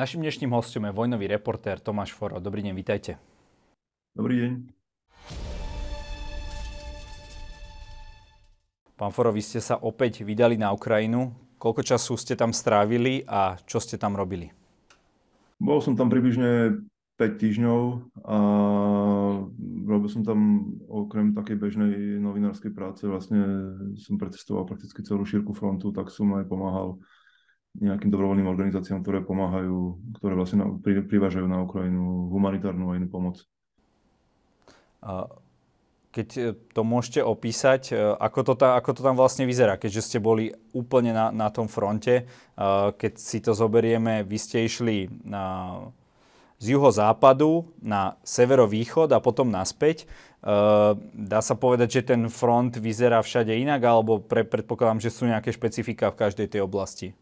Našim dnešným hostom je vojnový reportér Tomáš Foro. Dobrý deň, vítajte. Dobrý deň. Pán Foro, vy ste sa opäť vydali na Ukrajinu. Koľko času ste tam strávili a čo ste tam robili? Bol som tam približne 5 týždňov a robil som tam okrem takej bežnej novinárskej práce, vlastne som pretestoval prakticky celú šírku frontu, tak som aj pomáhal nejakým dobrovoľným organizáciám, ktoré pomáhajú, ktoré vlastne na, pri, privážajú na Ukrajinu humanitárnu a inú pomoc. Keď e, to môžete opísať, e, ako to, tam, ako to tam vlastne vyzerá, keďže ste boli úplne na, na tom fronte, keď si to zoberieme, vy ste išli na, z juhozápadu na severovýchod a potom naspäť. Dá sa povedať, že ten front vyzerá všade inak, alebo pre, predpokladám, že sú nejaké špecifika v každej tej oblasti?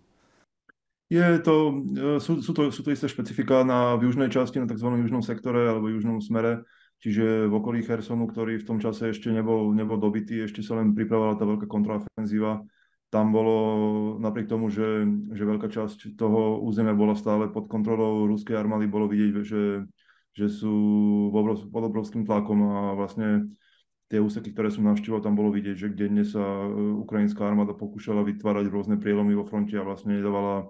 Je to, e, sú, sú, to, sú to isté špecifika na v južnej časti, na tzv. južnom sektore alebo južnom smere, čiže v okolí Hersonu, ktorý v tom čase ešte nebol, nebol dobitý, ešte sa len pripravovala tá veľká kontraofenzíva. Tam bolo, napriek tomu, že, že veľká časť toho územia bola stále pod kontrolou ruskej armády, bolo vidieť, že, že sú pod obrovským tlakom a vlastne tie úseky, ktoré som navštívil, tam bolo vidieť, že kde dnes sa e, ukrajinská armáda pokúšala vytvárať rôzne prielomy vo fronte a vlastne nedávala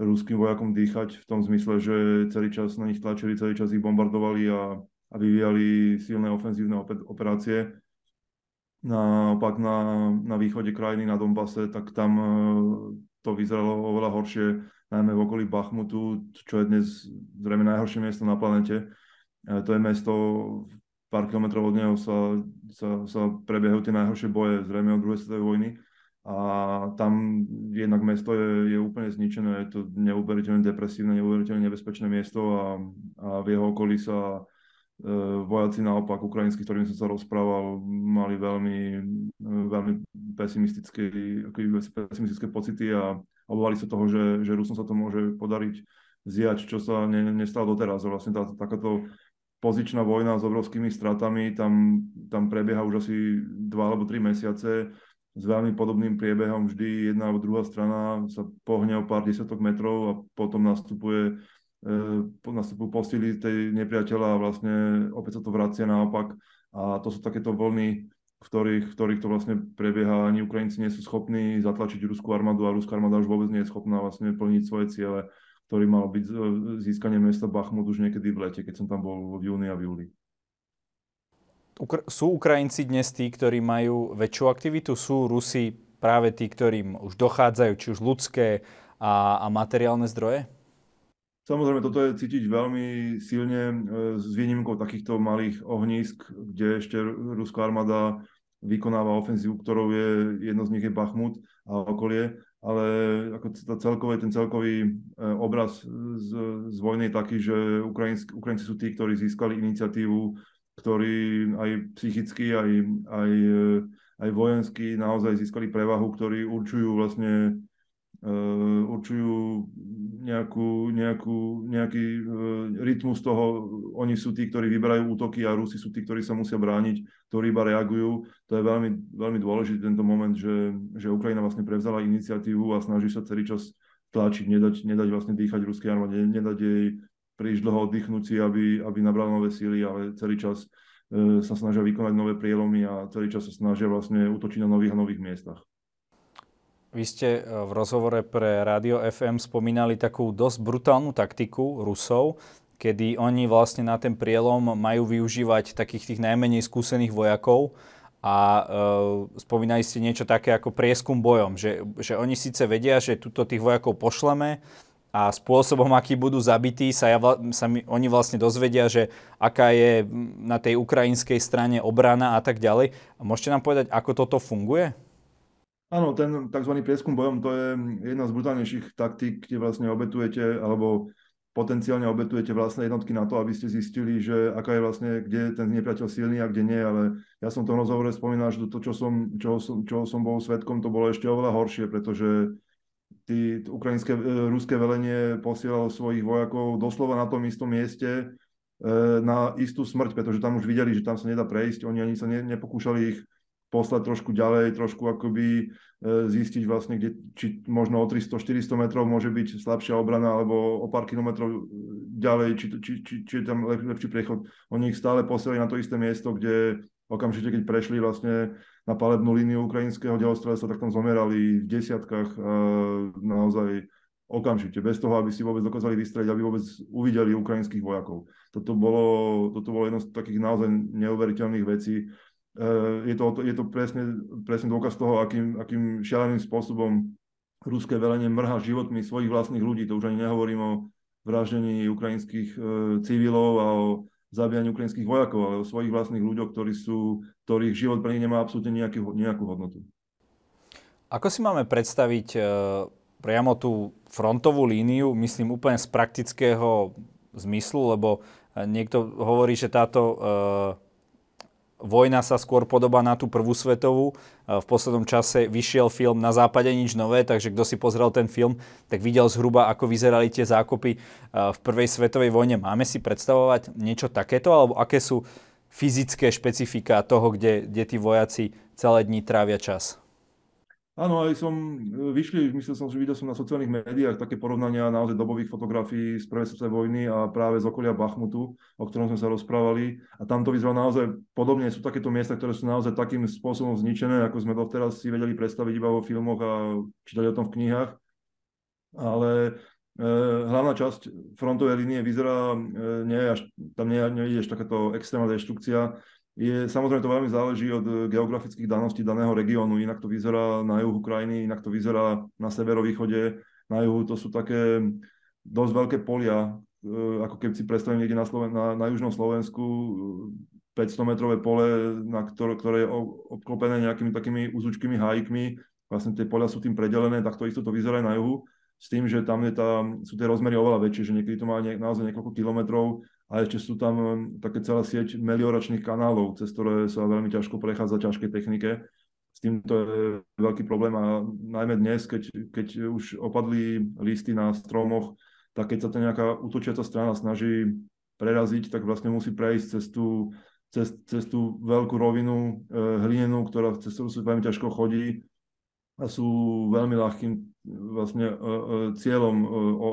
ruským vojakom dýchať v tom zmysle, že celý čas na nich tlačili, celý čas ich bombardovali a, a vyvíjali silné ofenzívne operácie. Naopak na, na východe krajiny, na Donbase, tak tam e, to vyzeralo oveľa horšie, najmä v okolí Bachmutu, čo je dnes zrejme najhoršie miesto na planete. E, to je mesto, pár kilometrov od neho sa, sa, sa prebiehajú tie najhoršie boje, zrejme od druhej svetovej vojny a tam jednak mesto je, je úplne zničené, je to neuveriteľne depresívne, neuveriteľne nebezpečné miesto a, a v jeho okolí sa e, vojaci naopak ukrajinskí, ktorým som sa rozprával, mali veľmi, veľmi pesimistické, pesimistické pocity a obávali sa toho, že, že Rusom sa to môže podariť zjať, čo sa ne, nestalo doteraz. Vlastne tá, takáto pozičná vojna s obrovskými stratami, tam, tam prebieha už asi dva alebo tri mesiace s veľmi podobným priebehom. Vždy jedna alebo druhá strana sa pohne o pár desiatok metrov a potom nastupuje e, nastupujú postily tej nepriateľa a vlastne opäť sa to vracia naopak. A to sú takéto vlny, v ktorých, v ktorých to vlastne prebieha. Ani Ukrajinci nie sú schopní zatlačiť ruskú armádu a ruská armáda už vôbec nie je schopná vlastne plniť svoje ciele, ktorý mal byť získanie mesta Bachmut už niekedy v lete, keď som tam bol v júni a v júli. Sú Ukrajinci dnes tí, ktorí majú väčšiu aktivitu? Sú Rusi práve tí, ktorým už dochádzajú či už ľudské a, a materiálne zdroje? Samozrejme, toto je cítiť veľmi silne e, s výnimkou takýchto malých ohnízk, kde ešte ruská armáda vykonáva ofenzívu, ktorou je, jedno z nich je Bachmut a okolie, ale ako celkový, ten celkový e, obraz z, z vojny je taký, že Ukrajinci, Ukrajinci sú tí, ktorí získali iniciatívu ktorí aj psychicky, aj, aj, aj vojensky naozaj získali prevahu, ktorí určujú vlastne uh, určujú nejakú, nejakú, nejaký uh, rytmus toho, oni sú tí, ktorí vyberajú útoky a Rusi sú tí, ktorí sa musia brániť, ktorí iba reagujú. To je veľmi, veľmi dôležitý tento moment, že, že Ukrajina vlastne prevzala iniciatívu a snaží sa celý čas tlačiť, nedať, nedať vlastne dýchať ruskej armáde, nedať jej príliš dlho oddychnúť si, aby, aby nabral nové síly, ale celý čas e, sa snažia vykonať nové prielomy a celý čas sa snažia vlastne útočiť na nových a nových miestach. Vy ste e, v rozhovore pre Radio FM spomínali takú dosť brutálnu taktiku Rusov, kedy oni vlastne na ten prielom majú využívať takých tých najmenej skúsených vojakov a e, spomínali ste niečo také ako prieskum bojom, že, že oni síce vedia, že tuto tých vojakov pošleme, a spôsobom, aký budú zabití, sa, ja, sa mi, oni vlastne dozvedia, že aká je na tej ukrajinskej strane obrana a tak ďalej. Môžete nám povedať, ako toto funguje? Áno, ten tzv. prieskum bojom, to je jedna z brutálnejších taktík, kde vlastne obetujete, alebo potenciálne obetujete vlastné jednotky na to, aby ste zistili, že aká je vlastne, kde ten nepriateľ silný a kde nie, ale ja som v tom rozhovore spomínal, že to, čo som, čo, som, čo som bol svetkom, to bolo ešte oveľa horšie, pretože tí, ukrajinské, e, ruské velenie posielalo svojich vojakov doslova na tom istom mieste e, na istú smrť, pretože tam už videli, že tam sa nedá prejsť, oni ani sa ne, nepokúšali ich poslať trošku ďalej, trošku akoby zistiť vlastne, kde, či možno o 300-400 metrov môže byť slabšia obrana, alebo o pár kilometrov ďalej, či, či, či, či je tam lep, lepší priechod. Oni ich stále posielali na to isté miesto, kde okamžite, keď prešli vlastne na palebnú líniu ukrajinského delostrelstva, tak tam zomierali v desiatkách naozaj okamžite, bez toho, aby si vôbec dokázali vystreliť, aby vôbec uvideli ukrajinských vojakov. Toto bolo, toto bolo jedno z takých naozaj neuveriteľných vecí Eh, je to, je to presne, presne dôkaz toho, akým, akým šialeným spôsobom ruské velenie mrhá životmi svojich vlastných ľudí. To už ani nehovorím o vraždení ukrajinských e, civilov a o zabíjaní ukrajinských vojakov, ale o svojich vlastných ľuďoch, ktorí sú, ktorých život pre nich nemá absolútne nejaký, nejakú hodnotu. Ako si máme predstaviť e, priamo tú frontovú líniu, myslím úplne z praktického zmyslu, lebo niekto hovorí, že táto e, vojna sa skôr podobá na tú prvú svetovú. V poslednom čase vyšiel film Na západe nič nové, takže kto si pozrel ten film, tak videl zhruba, ako vyzerali tie zákopy v prvej svetovej vojne. Máme si predstavovať niečo takéto, alebo aké sú fyzické špecifika toho, kde, kde tí vojaci celé dní trávia čas? Áno, aj som e, vyšli, myslel som, že videl som na sociálnych médiách také porovnania naozaj dobových fotografií z prvej svetovej vojny a práve z okolia Bachmutu, o ktorom sme sa rozprávali. A tam to vyzeralo naozaj podobne. Sú takéto miesta, ktoré sú naozaj takým spôsobom zničené, ako sme doteraz si vedeli predstaviť iba vo filmoch a čítali o tom v knihách. Ale e, hlavná časť frontovej línie vyzerá, e, nie až, tam nie, nie je takáto extrémna deštrukcia, je, samozrejme to veľmi záleží od eh, geografických daností daného regiónu. Inak to vyzerá na juhu krajiny, inak to vyzerá na severovýchode. Na juhu to sú také dosť veľké polia, eh, ako keď si predstavím niekde na, Sloven- na, na južnom Slovensku 500 eh, pole, na ktoré, ktoré je obklopené nejakými takými úzučkými hájikmi. Vlastne tie polia sú tým predelené, tak to isto to vyzerá na juhu s tým, že tam je tá, sú tie rozmery oveľa väčšie, že niekedy to má nie, naozaj niekoľko kilometrov a ešte sú tam um, také celá sieť melioračných kanálov, cez ktoré sa veľmi ťažko prechádza ťažkej technike. S týmto je veľký problém a najmä dnes, keď, keď už opadli listy na stromoch, tak keď sa to nejaká útočiaca strana snaží preraziť, tak vlastne musí prejsť cez tú, cez, cez tú veľkú rovinu e, hlinenú, ktorá cez ktorú sa veľmi ťažko chodí sú veľmi ľahkým vlastne e, e, cieľom e,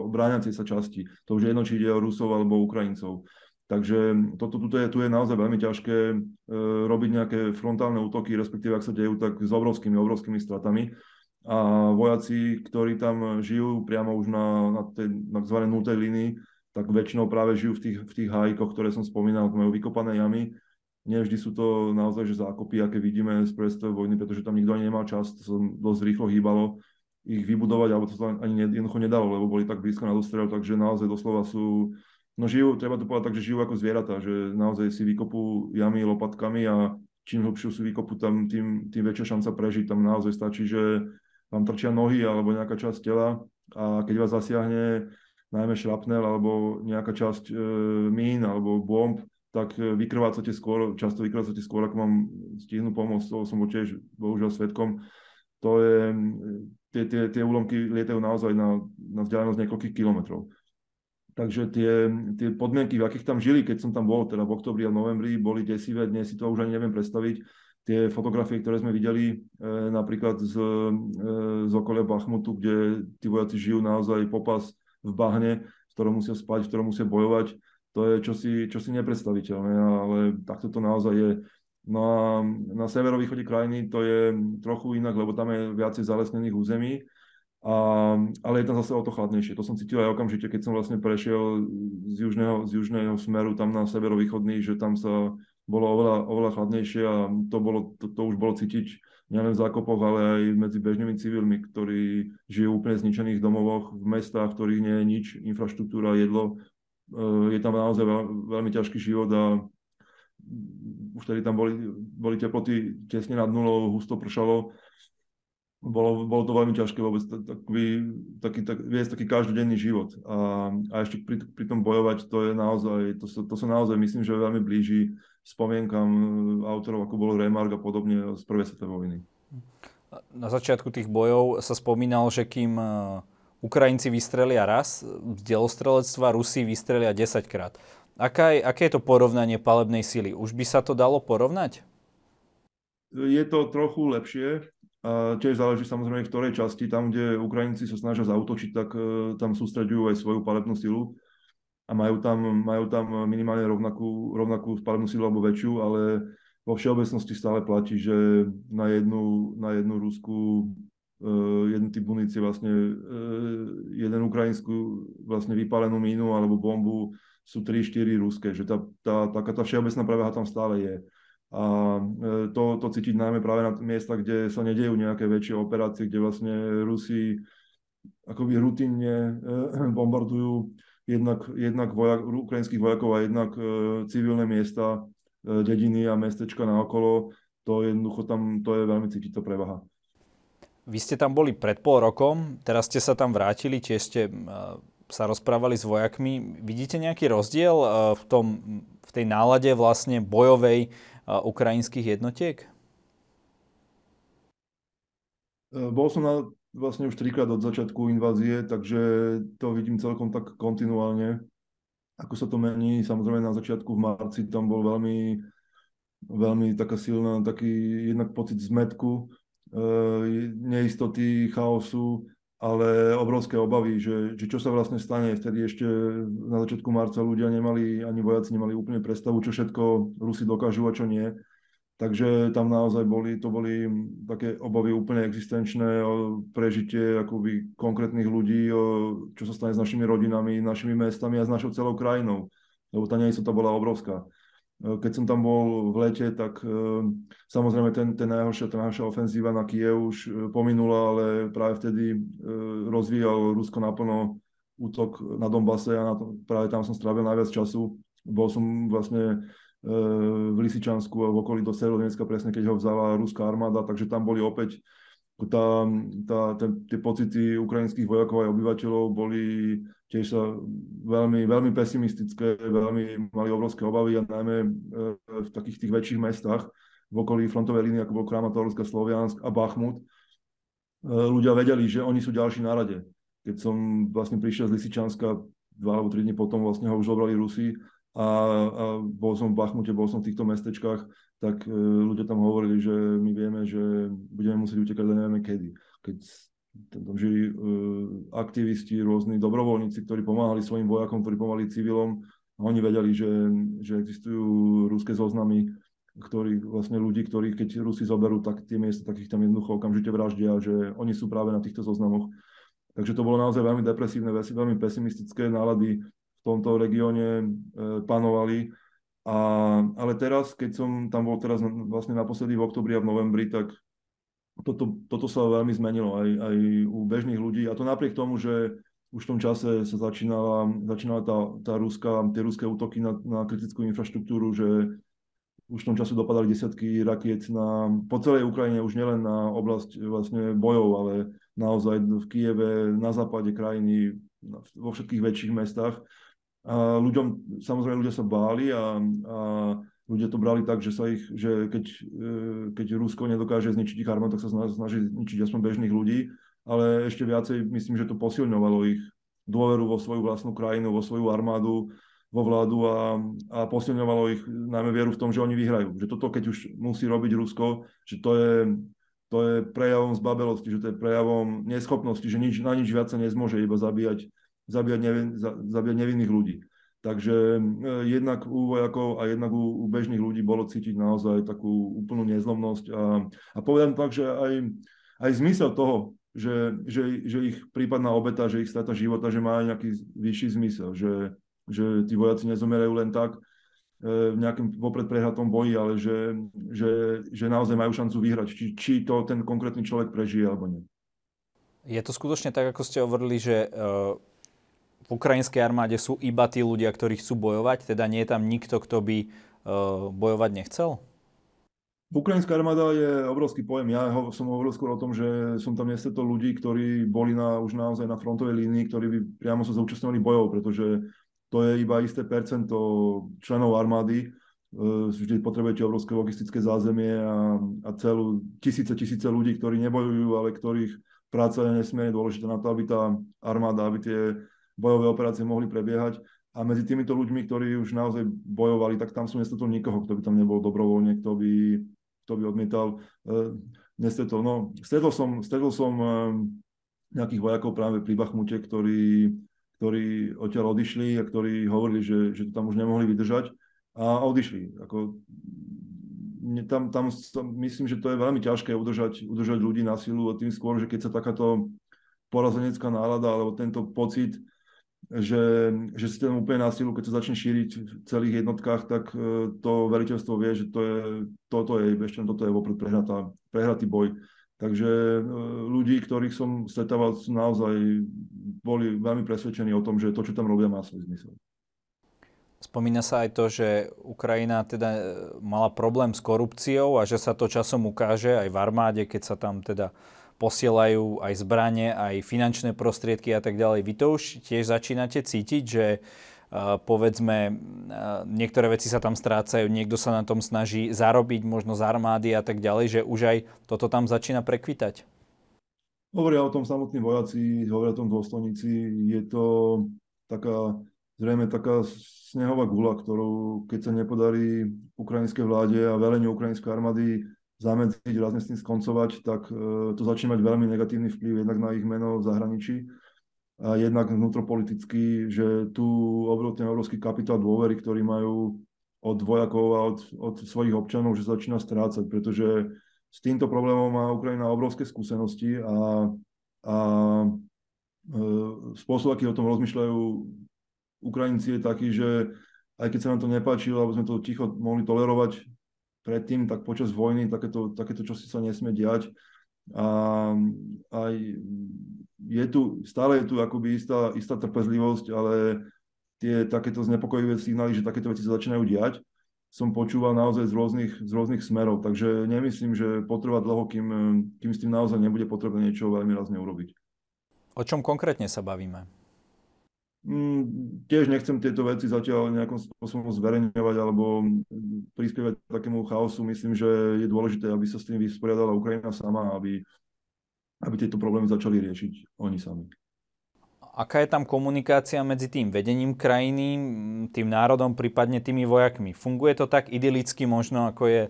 bráňacej sa časti. To už je jedno, či ide o Rusov alebo Ukrajincov. Takže toto tu je, tu je naozaj veľmi ťažké e, robiť nejaké frontálne útoky, respektíve ak sa dejú, tak s obrovskými, obrovskými stratami. A vojaci, ktorí tam žijú priamo už na, na tej tzv. nultej línii, tak väčšinou práve žijú v tých, v tých hájkoch, ktoré som spomínal, majú vykopané jamy nie vždy sú to naozaj že zákopy, aké vidíme z prvej vojny, pretože tam nikto ani nemal čas, to sa dosť rýchlo hýbalo ich vybudovať, alebo to sa ani jednoducho nedalo, lebo boli tak blízko na dostrel, takže naozaj doslova sú, no žijú, treba to povedať tak, že žijú ako zvieratá, že naozaj si vykopú jamy lopatkami a čím hlbšiu si vykopú, tam tým, tým väčšia šanca prežiť. Tam naozaj stačí, že vám trčia nohy alebo nejaká časť tela a keď vás zasiahne najmä šrapnel alebo nejaká časť e, mín alebo bomb, tak e, vykrvácate skôr, často vykrvácate skôr, ako mám stihnú pomôcť, toho som bol tiež bohužiaľ svetkom. To je, tie, tie, tie úlomky lietajú naozaj na, na vzdialenosť niekoľkých kilometrov. Takže tie, tie podmienky, v akých tam žili, keď som tam bol, teda v oktobri a novembri, boli desivé, dnes si to už ani neviem predstaviť. Tie fotografie, ktoré sme videli e, napríklad z, e, z okolia Bachmutu, kde tí vojaci žijú naozaj popas v bahne, v ktorom musia spať, v ktorom musia bojovať, to je čosi, čosi nepredstaviteľné, ale takto to naozaj je. No a na severovýchode krajiny to je trochu inak, lebo tam je viacej zalesnených území, a, ale je tam zase o to chladnejšie. To som cítil aj okamžite, keď som vlastne prešiel z južného, z južného smeru tam na severovýchodný, že tam sa bolo oveľa, oveľa chladnejšie a to, bolo, to, to už bolo cítiť nielen v zákopoch, ale aj medzi bežnými civilmi, ktorí žijú úplne zničených domovoch, v mestách, v ktorých nie je nič, infraštruktúra, jedlo, je tam naozaj veľmi ťažký život a už tedy tam boli, boli teploty tesne nad nulou, husto pršalo. Bolo, bolo to veľmi ťažké vôbec taký, taký, tak, viesť taký každodenný život. A, a ešte pri, pri tom bojovať, to je naozaj, to sa, to sa naozaj myslím, že veľmi blíži spomienkam eh, autorov, ako bol Remark a podobne z prvej svetovej vojny. Na začiatku tých bojov sa spomínal, že kým uh Ukrajinci vystrelia raz, z delostrelectva Rusi vystrelia 10 krát. Aká je, aké je to porovnanie palebnej sily? Už by sa to dalo porovnať? je to trochu lepšie, tiež záleží samozrejme v ktorej časti. Tam, kde Ukrajinci sa snažia zautočiť, tak uh, tam sústreďujú aj svoju palebnú silu a majú tam, majú tam minimálne rovnakú, rovnakú palebnú silu alebo väčšiu, ale vo všeobecnosti stále platí, že na jednu, na jednu Rusku uh, jeden typ munície vlastne uh, jeden ukrajinskú vlastne vypálenú mínu alebo bombu sú 3-4 ruské, že tá, tá, taká tá všeobecná prevaha tam stále je. A e, to, to cítiť najmä práve na miestach, kde sa nedejú nejaké väčšie operácie, kde vlastne Rusi akoby rutinne bombardujú jednak, jednak vojak, ukrajinských vojakov a jednak civilné miesta, dediny a mestečka naokolo. To jednoducho tam, to je veľmi cítiť to prevaha. Vy ste tam boli pred pol rokom, teraz ste sa tam vrátili, tiež ste sa rozprávali s vojakmi. Vidíte nejaký rozdiel v, tom, v tej nálade vlastne bojovej ukrajinských jednotiek? E, bol som na, vlastne už trikrát od začiatku invázie, takže to vidím celkom tak kontinuálne, ako sa to mení. Samozrejme na začiatku v marci tam bol veľmi, veľmi taká silná, taký jednak pocit zmetku, neistoty, chaosu, ale obrovské obavy, že, že čo sa vlastne stane. Vtedy ešte na začiatku marca ľudia nemali, ani vojaci nemali úplne predstavu, čo všetko Rusi dokážu a čo nie. Takže tam naozaj boli, to boli také obavy úplne existenčné o prežitie akoby konkrétnych ľudí, o čo sa stane s našimi rodinami, našimi mestami a s našou celou krajinou. Lebo tá neistota bola obrovská. Eh, keď som tam bol v lete, tak eh, samozrejme ten, ten najhoršia, tá najhoršia ofenzíva na Kiev už eh, pominula, ale práve vtedy rozvíjal Rusko naplno útok na Donbase a na to, práve tam som strávil najviac času. Bol som vlastne v Lisičansku a v okolí do Severodonecka presne, keď ho vzala ruská armáda, takže tam boli opäť tá, tá, ten, tie pocity ukrajinských vojakov aj obyvateľov boli tiež veľmi, veľmi pesimistické, veľmi mali obrovské obavy a najmä e, v takých tých väčších mestách v okolí frontovej línie, ako bol Kramatorsk Sloviansk a Bachmut, e, ľudia vedeli, že oni sú ďalší na rade. Keď som vlastne prišiel z Lisičanska dva alebo tri dní potom vlastne ho už zobrali Rusi a, a bol som v Bachmute, bol som v týchto mestečkách, tak e, ľudia tam hovorili, že my vieme, že budeme musieť utekať, ale nevieme kedy. Keď tam žili e, aktivisti, rôzni dobrovoľníci, ktorí pomáhali svojim vojakom, ktorí pomáhali civilom a oni vedeli, že, že existujú ruské zoznamy, ktorí, vlastne ľudí, ktorých keď Rusi zoberú, tak tie miesta takých tam jednoducho okamžite vraždia, že oni sú práve na týchto zoznamoch. Takže to bolo naozaj veľmi depresívne, veľmi pesimistické nálady v tomto regióne e, panovali a, ale teraz, keď som tam bol teraz vlastne naposledy v oktobri a v novembri, tak toto, toto sa veľmi zmenilo aj, aj u bežných ľudí. A to napriek tomu, že už v tom čase sa začínala, začínala tá, tá ruská, tie ruské útoky na, na kritickú infraštruktúru, že už v tom čase dopadali desiatky rakiet na, po celej Ukrajine, už nielen na oblasť vlastne bojov, ale naozaj v Kieve, na západe krajiny, vo všetkých väčších mestách. A ľuďom, samozrejme ľudia sa báli a, a ľudia to brali tak, že sa ich, že keď, e, keď Rusko nedokáže zničiť ich armádu, tak sa snaží zničiť aspoň bežných ľudí, ale ešte viacej myslím, že to posilňovalo ich dôveru vo svoju vlastnú krajinu, vo svoju armádu, vo vládu a, a posilňovalo ich najmä vieru v tom, že oni vyhrajú. Že toto, keď už musí robiť Rusko, že to je, to je prejavom zbabelosti, že to je prejavom neschopnosti, že nič, na nič viac sa nezmôže iba zabíjať zabíjať, nevin, zabíjať nevinných ľudí. Takže e, jednak u vojakov a jednak u, u bežných ľudí bolo cítiť naozaj takú úplnú nezlomnosť a, a povedať tak, že aj, aj zmysel toho, že, že, že ich prípadná obeta, že ich strata života, že má nejaký vyšší zmysel, že, že tí vojaci nezomerajú len tak e, v nejakom vopred prehratom boji, ale že, že, že naozaj majú šancu vyhrať, či, či to ten konkrétny človek prežije alebo nie. Je to skutočne tak, ako ste hovorili, že uh v ukrajinskej armáde sú iba tí ľudia, ktorí chcú bojovať, teda nie je tam nikto, kto by uh, bojovať nechcel? Ukrajinská armáda je obrovský pojem. Ja ho, som hovoril skôr o tom, že som tam to ľudí, ktorí boli na, už naozaj na frontovej línii, ktorí by priamo sa zúčastňovali bojov, pretože to je iba isté percento členov armády. Vždy potrebujete obrovské logistické zázemie a, a celú tisíce, tisíce ľudí, ktorí nebojujú, ale ktorých práca je nesmierne dôležitá na to, aby tá armáda, aby tie bojové operácie mohli prebiehať. A medzi týmito ľuďmi, ktorí už naozaj bojovali, tak tam sú nestoto nikoho, kto by tam nebol dobrovoľne, kto by, kto by odmietal. Nestretol, no, stretol som, stretol som nejakých vojakov práve pri Bachmute, ktorí, ktorí odtiaľ odišli a ktorí hovorili, že, že to tam už nemohli vydržať a odišli. Ako, tam, tam myslím, že to je veľmi ťažké udržať, udržať ľudí na silu a tým skôr, že keď sa takáto porazenecká nálada alebo tento pocit že, že si tam úplne násilu, keď sa začne šíriť v celých jednotkách, tak e, to veriteľstvo vie, že to je, toto je, ešte toto je vopred prehratá, prehratý boj. Takže e, ľudí, ktorých som stretával, naozaj boli veľmi presvedčení o tom, že to, čo tam robia, má svoj zmysel. Spomína sa aj to, že Ukrajina teda e, mala problém s korupciou a že sa to časom ukáže aj v armáde, keď sa tam teda posielajú aj zbranie, aj finančné prostriedky a tak ďalej. Vy to už tiež začínate cítiť, že povedzme, niektoré veci sa tam strácajú, niekto sa na tom snaží zarobiť, možno z armády a tak ďalej, že už aj toto tam začína prekvitať? Hovoria o tom samotní vojaci, hovoria o tom dôstojníci. Je to taká, zrejme taká snehová gula, ktorú keď sa nepodarí ukrajinskej vláde a veleniu ukrajinskej armády zamedziť, rázne s tým skoncovať, tak e, to začne mať veľmi negatívny vplyv jednak na ich meno v zahraničí a jednak vnútropoliticky, že tu ten obrovský kapitál dôvery, ktorý majú od vojakov a od, od svojich občanov, že začína strácať, pretože s týmto problémom má Ukrajina obrovské skúsenosti a, a e, spôsob, aký o tom rozmýšľajú Ukrajinci je taký, že aj keď sa nám to nepáčilo, alebo sme to ticho mohli tolerovať, predtým, tak počas vojny takéto, takéto čosi sa nesmie diať. A aj je tu, stále je tu akoby istá, istá trpezlivosť, ale tie takéto znepokojivé signály, že takéto veci sa začínajú diať, som počúval naozaj z rôznych, z rôznych smerov. Takže nemyslím, že potrvá dlho, kým, kým s tým naozaj nebude potrebné niečo veľmi razne urobiť. O čom konkrétne sa bavíme? Mm, tiež nechcem tieto veci zatiaľ nejakým spôsobom zverejňovať alebo prispievať k takému chaosu. Myslím, že je dôležité, aby sa s tým vysporiadala Ukrajina sama, aby, aby tieto problémy začali riešiť oni sami. Aká je tam komunikácia medzi tým vedením krajiny, tým národom, prípadne tými vojakmi? Funguje to tak idylicky možno, ako je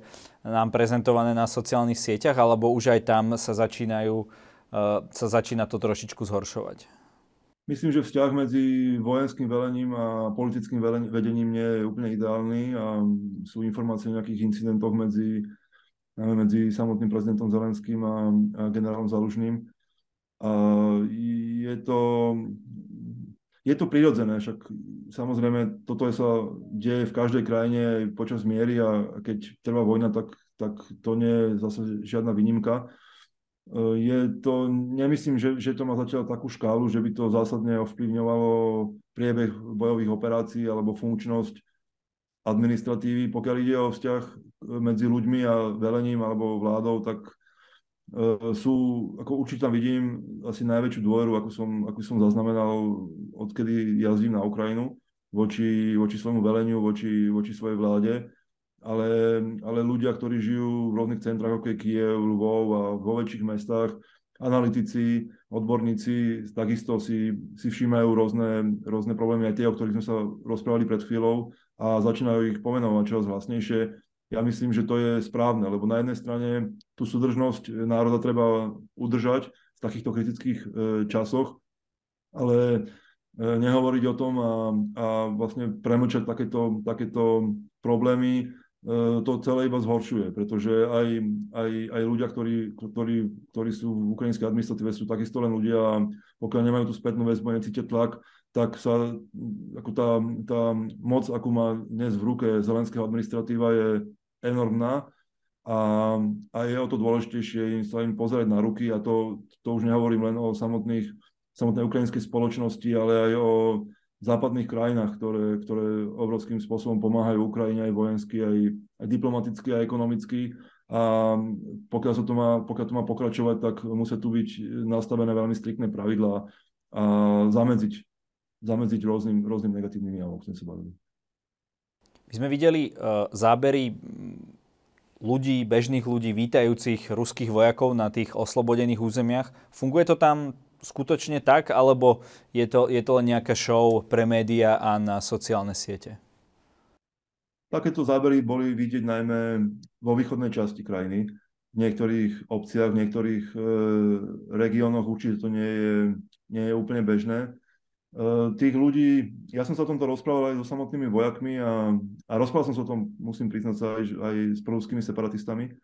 nám prezentované na sociálnych sieťach, alebo už aj tam sa, začínajú, eh, sa začína to trošičku zhoršovať? Myslím, že vzťah medzi vojenským velením a politickým vedením nie je úplne ideálny a sú informácie o nejakých incidentoch medzi, medzi samotným prezidentom Zelenským a, a generálom Zalužným. A je to, je to prirodzené, však samozrejme toto je sa deje v každej krajine počas miery a keď trvá vojna, tak, tak to nie je zase žiadna výnimka. Eh, je to, nemyslím, že, že to má zatiaľ takú škálu, že by to zásadne ovplyvňovalo priebeh bojových operácií alebo funkčnosť administratívy. Pokiaľ ide o vzťah eh, medzi ľuďmi a velením alebo vládou, tak uh, sú, ako určite tam vidím asi najväčšiu dôveru, ako som, ako som zaznamenal, odkedy jazdím na Ukrajinu, voči, voči svojmu veleniu, voči, voči svojej vláde ale, ale ľudia, ktorí žijú v rôznych centrách, ako je Kiev, Lvov a vo väčších mestách, analytici, odborníci takisto si, si všímajú rôzne, rôzne problémy, aj tie, o ktorých sme sa rozprávali pred chvíľou a začínajú ich pomenovať čoraz hlasnejšie. Ja myslím, že to je správne, lebo na jednej strane tú súdržnosť národa treba udržať v takýchto kritických e, časoch, ale e, nehovoriť o tom a, a vlastne premlčať takéto, takéto problémy to celé iba zhoršuje, pretože aj, aj, aj ľudia, ktorí, ktorí, ktorí sú v ukrajinskej administratíve, sú takisto len ľudia a pokiaľ nemajú tú spätnú väzbu, necítia tlak, tak sa ako tá, tá moc, akú má dnes v ruke zelenského administratíva, je enormná a, a je o to dôležitejšie im sa im pozerať na ruky a to, to už nehovorím len o samotných, samotnej ukrajinskej spoločnosti, ale aj o západných krajinách, ktoré, ktoré obrovským spôsobom pomáhajú Ukrajine aj vojensky, aj, aj diplomaticky, aj ekonomicky. A pokiaľ, sa to má, pokiaľ to má pokračovať, tak musia tu byť nastavené veľmi striktné pravidlá a zamedziť, zamedziť rôznym, rôznym negatívnym javom, ktorým sa bavili. My sme videli uh, zábery ľudí, bežných ľudí, vítajúcich ruských vojakov na tých oslobodených územiach. Funguje to tam skutočne tak, alebo je to, je to len nejaká show pre médiá a na sociálne siete? Takéto zábery boli vidieť najmä vo východnej časti krajiny, v niektorých obciach, v niektorých e, regiónoch určite to nie je, nie je úplne bežné. E, tých ľudí, ja som sa o tomto rozprával aj so samotnými vojakmi a, a rozprával som sa o tom, musím priznať sa, aj, aj s prúskými separatistami,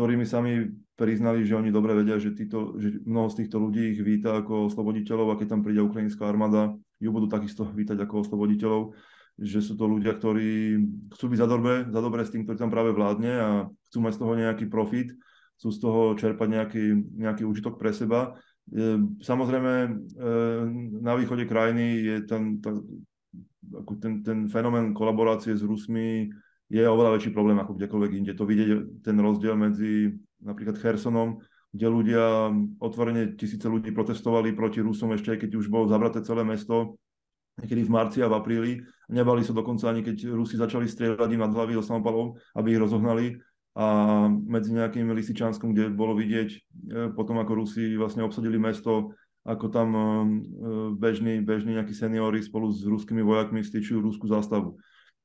ktorí mi sami priznali, že oni dobre vedia, že, títo, že mnoho z týchto ľudí ich víta ako osloboditeľov a keď tam príde ukrajinská armáda, ju budú takisto vítať ako osloboditeľov že sú to ľudia, ktorí chcú byť za dobre, za dobre s tým, ktorý tam práve vládne a chcú mať z toho nejaký profit, chcú z toho čerpať nejaký, nejaký užitok pre seba. E, samozrejme, e, na východe krajiny je ten, ten, ten fenomén kolaborácie s Rusmi je oveľa väčší problém ako kdekoľvek inde. To vidieť ten rozdiel medzi napríklad Khersonom, kde ľudia, otvorene tisíce ľudí protestovali proti Rusom ešte, keď už bolo zabraté celé mesto, niekedy v marci a v apríli. Nebali sa dokonca ani keď Rusi začali strieľať im nad hlavy do samopalov, aby ich rozohnali. A medzi nejakým Lisičanskom, kde bolo vidieť e, potom, ako Rusi vlastne obsadili mesto, ako tam e, bežní, bežní nejakí seniori spolu s ruskými vojakmi stýčujú rúskú zástavu.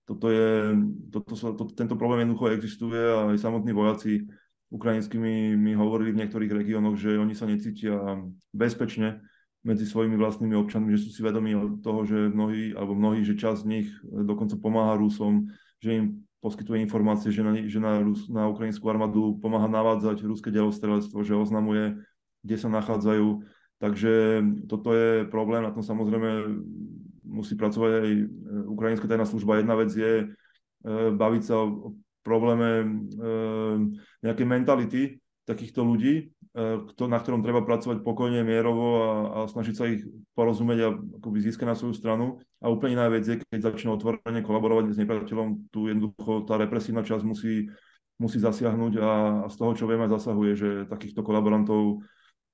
Toto je, toto sa, to, tento problém jednoducho existuje a aj samotní vojaci ukrajinskými mi hovorili v niektorých regiónoch, že oni sa necítia bezpečne medzi svojimi vlastnými občanmi, že sú si vedomí toho, že mnohí, alebo mnohí, že časť z nich dokonca pomáha Rusom, že im poskytuje informácie, že na, že na, Rus, na ukrajinskú armádu pomáha navádzať ruské delostrelectvo, že oznamuje, kde sa nachádzajú. Takže toto je problém, na tom samozrejme musí pracovať aj e, ukrajinská tajná služba. Jedna vec je e, baviť sa o probléme e, nejakej mentality takýchto ľudí, na ktorom treba pracovať pokojne, mierovo a, a snažiť sa ich porozumieť a akoby získať na svoju stranu. A úplne iná vec je, keď začnú otvorene kolaborovať s nepriateľom, tu jednoducho tá represívna časť musí, musí zasiahnuť a, a z toho, čo vieme, zasahuje, že takýchto kolaborantov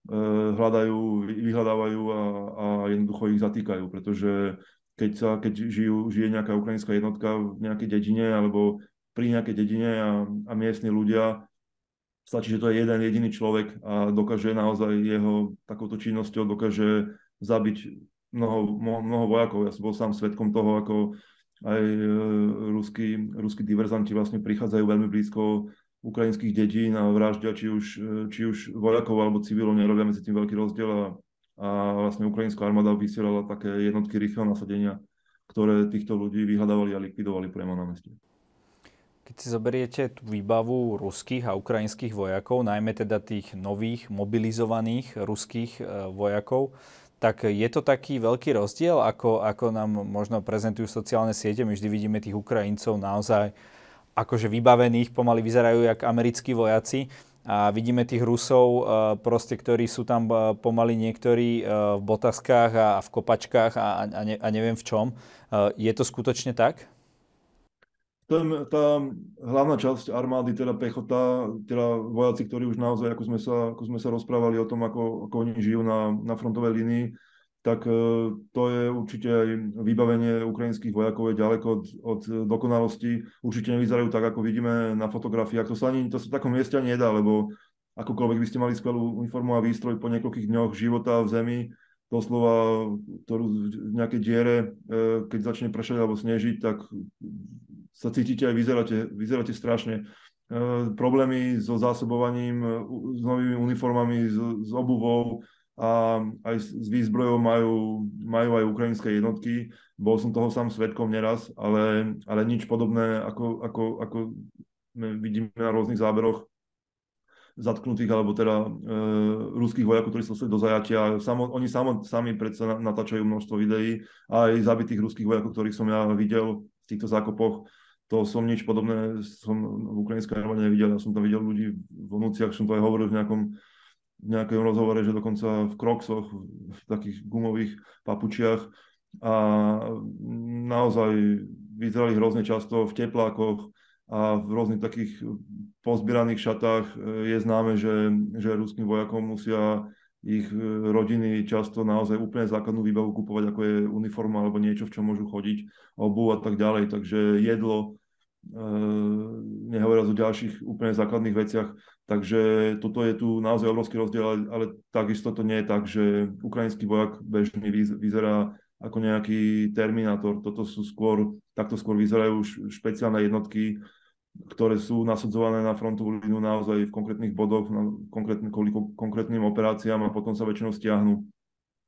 hľadajú, vyhľadávajú a, a jednoducho ich zatýkajú, pretože keď, sa, keď žijú, žije nejaká ukrajinská jednotka v nejakej dedine alebo pri nejakej dedine a, a miestni ľudia stačí, že to je jeden jediný človek a dokáže naozaj jeho takouto činnosťou dokáže zabiť mnoho, mnoho vojakov. Ja som bol sám svetkom toho, ako aj e, ruskí, ruskí diverzanti vlastne prichádzajú veľmi blízko ukrajinských dedín a vraždia či už, e, či už vojakov alebo civilov, nerobia medzi tým veľký rozdiel a, a vlastne ukrajinská armáda vysielala také jednotky rýchleho nasadenia, ktoré týchto ľudí vyhľadávali a likvidovali priamo na meste. Keď si zoberiete tú výbavu ruských a ukrajinských vojakov, najmä teda tých nových mobilizovaných ruských e, vojakov, tak je to taký veľký rozdiel, ako, ako nám možno prezentujú sociálne siete. My vždy vidíme tých Ukrajincov naozaj akože vybavených, pomaly vyzerajú jak americkí vojaci. A vidíme tých Rusov, e, proste, ktorí sú tam e, pomaly niektorí v botaskách a v kopačkách a, a, ne, a neviem v čom. Je to skutočne tak? ten, tá hlavná časť armády, teda pechota, teda vojaci, ktorí už naozaj, ako sme sa, ako sme sa rozprávali o tom, ako, ako oni žijú na, na frontovej línii, tak e, to je určite aj vybavenie ukrajinských vojakov je ďaleko od, od dokonalosti. Určite nevyzerajú tak, ako vidíme na fotografiách. To sa ani to sa v takom mieste nedá, lebo akokoľvek by ste mali skvelú uniformu a výstroj po niekoľkých dňoch života v zemi, doslova ktorú v nejakej diere, e, keď začne pršať alebo snežiť, tak sa cítite aj vyzeráte, vyzeráte strašne. E, problémy so zásobovaním, s novými uniformami, s, s obuvou a aj s výzbrojou majú, majú aj ukrajinské jednotky. Bol som toho sám svetkom neraz, ale, ale nič podobné, ako, ako, ako vidíme na rôznych záberoch zatknutých alebo teda e, ruských vojakov, ktorí sa dostali do zajatia. Samo, oni samo, sami predsa natáčajú množstvo videí aj zabitých ruských vojakov, ktorých som ja videl v týchto zákopoch to som nič podobné som v ukrajinskej armáde nevidel. Ja som tam videl ľudí v nociach, som to aj hovoril v nejakom, nejakom rozhovore, že dokonca v kroksoch, v takých gumových papučiach a naozaj vyzerali hrozne často v teplákoch a v rôznych takých pozbieraných šatách je známe, že, že ruským vojakom musia ich rodiny často naozaj úplne základnú výbavu kupovať, ako je uniforma alebo niečo, v čom môžu chodiť, obu a tak ďalej. Takže jedlo, Ehm, nehovoriac o ďalších úplne základných veciach. Takže toto je tu naozaj obrovský rozdiel, ale, takisto to nie je tak, že ukrajinský vojak bežný vyzerá ako nejaký terminátor. Toto sú skôr, takto skôr vyzerajú špeciálne jednotky, ktoré sú nasadzované na frontovú línu naozaj v konkrétnych bodoch, na konkrétne, kvôli konkrétnym operáciám a potom sa väčšinou stiahnu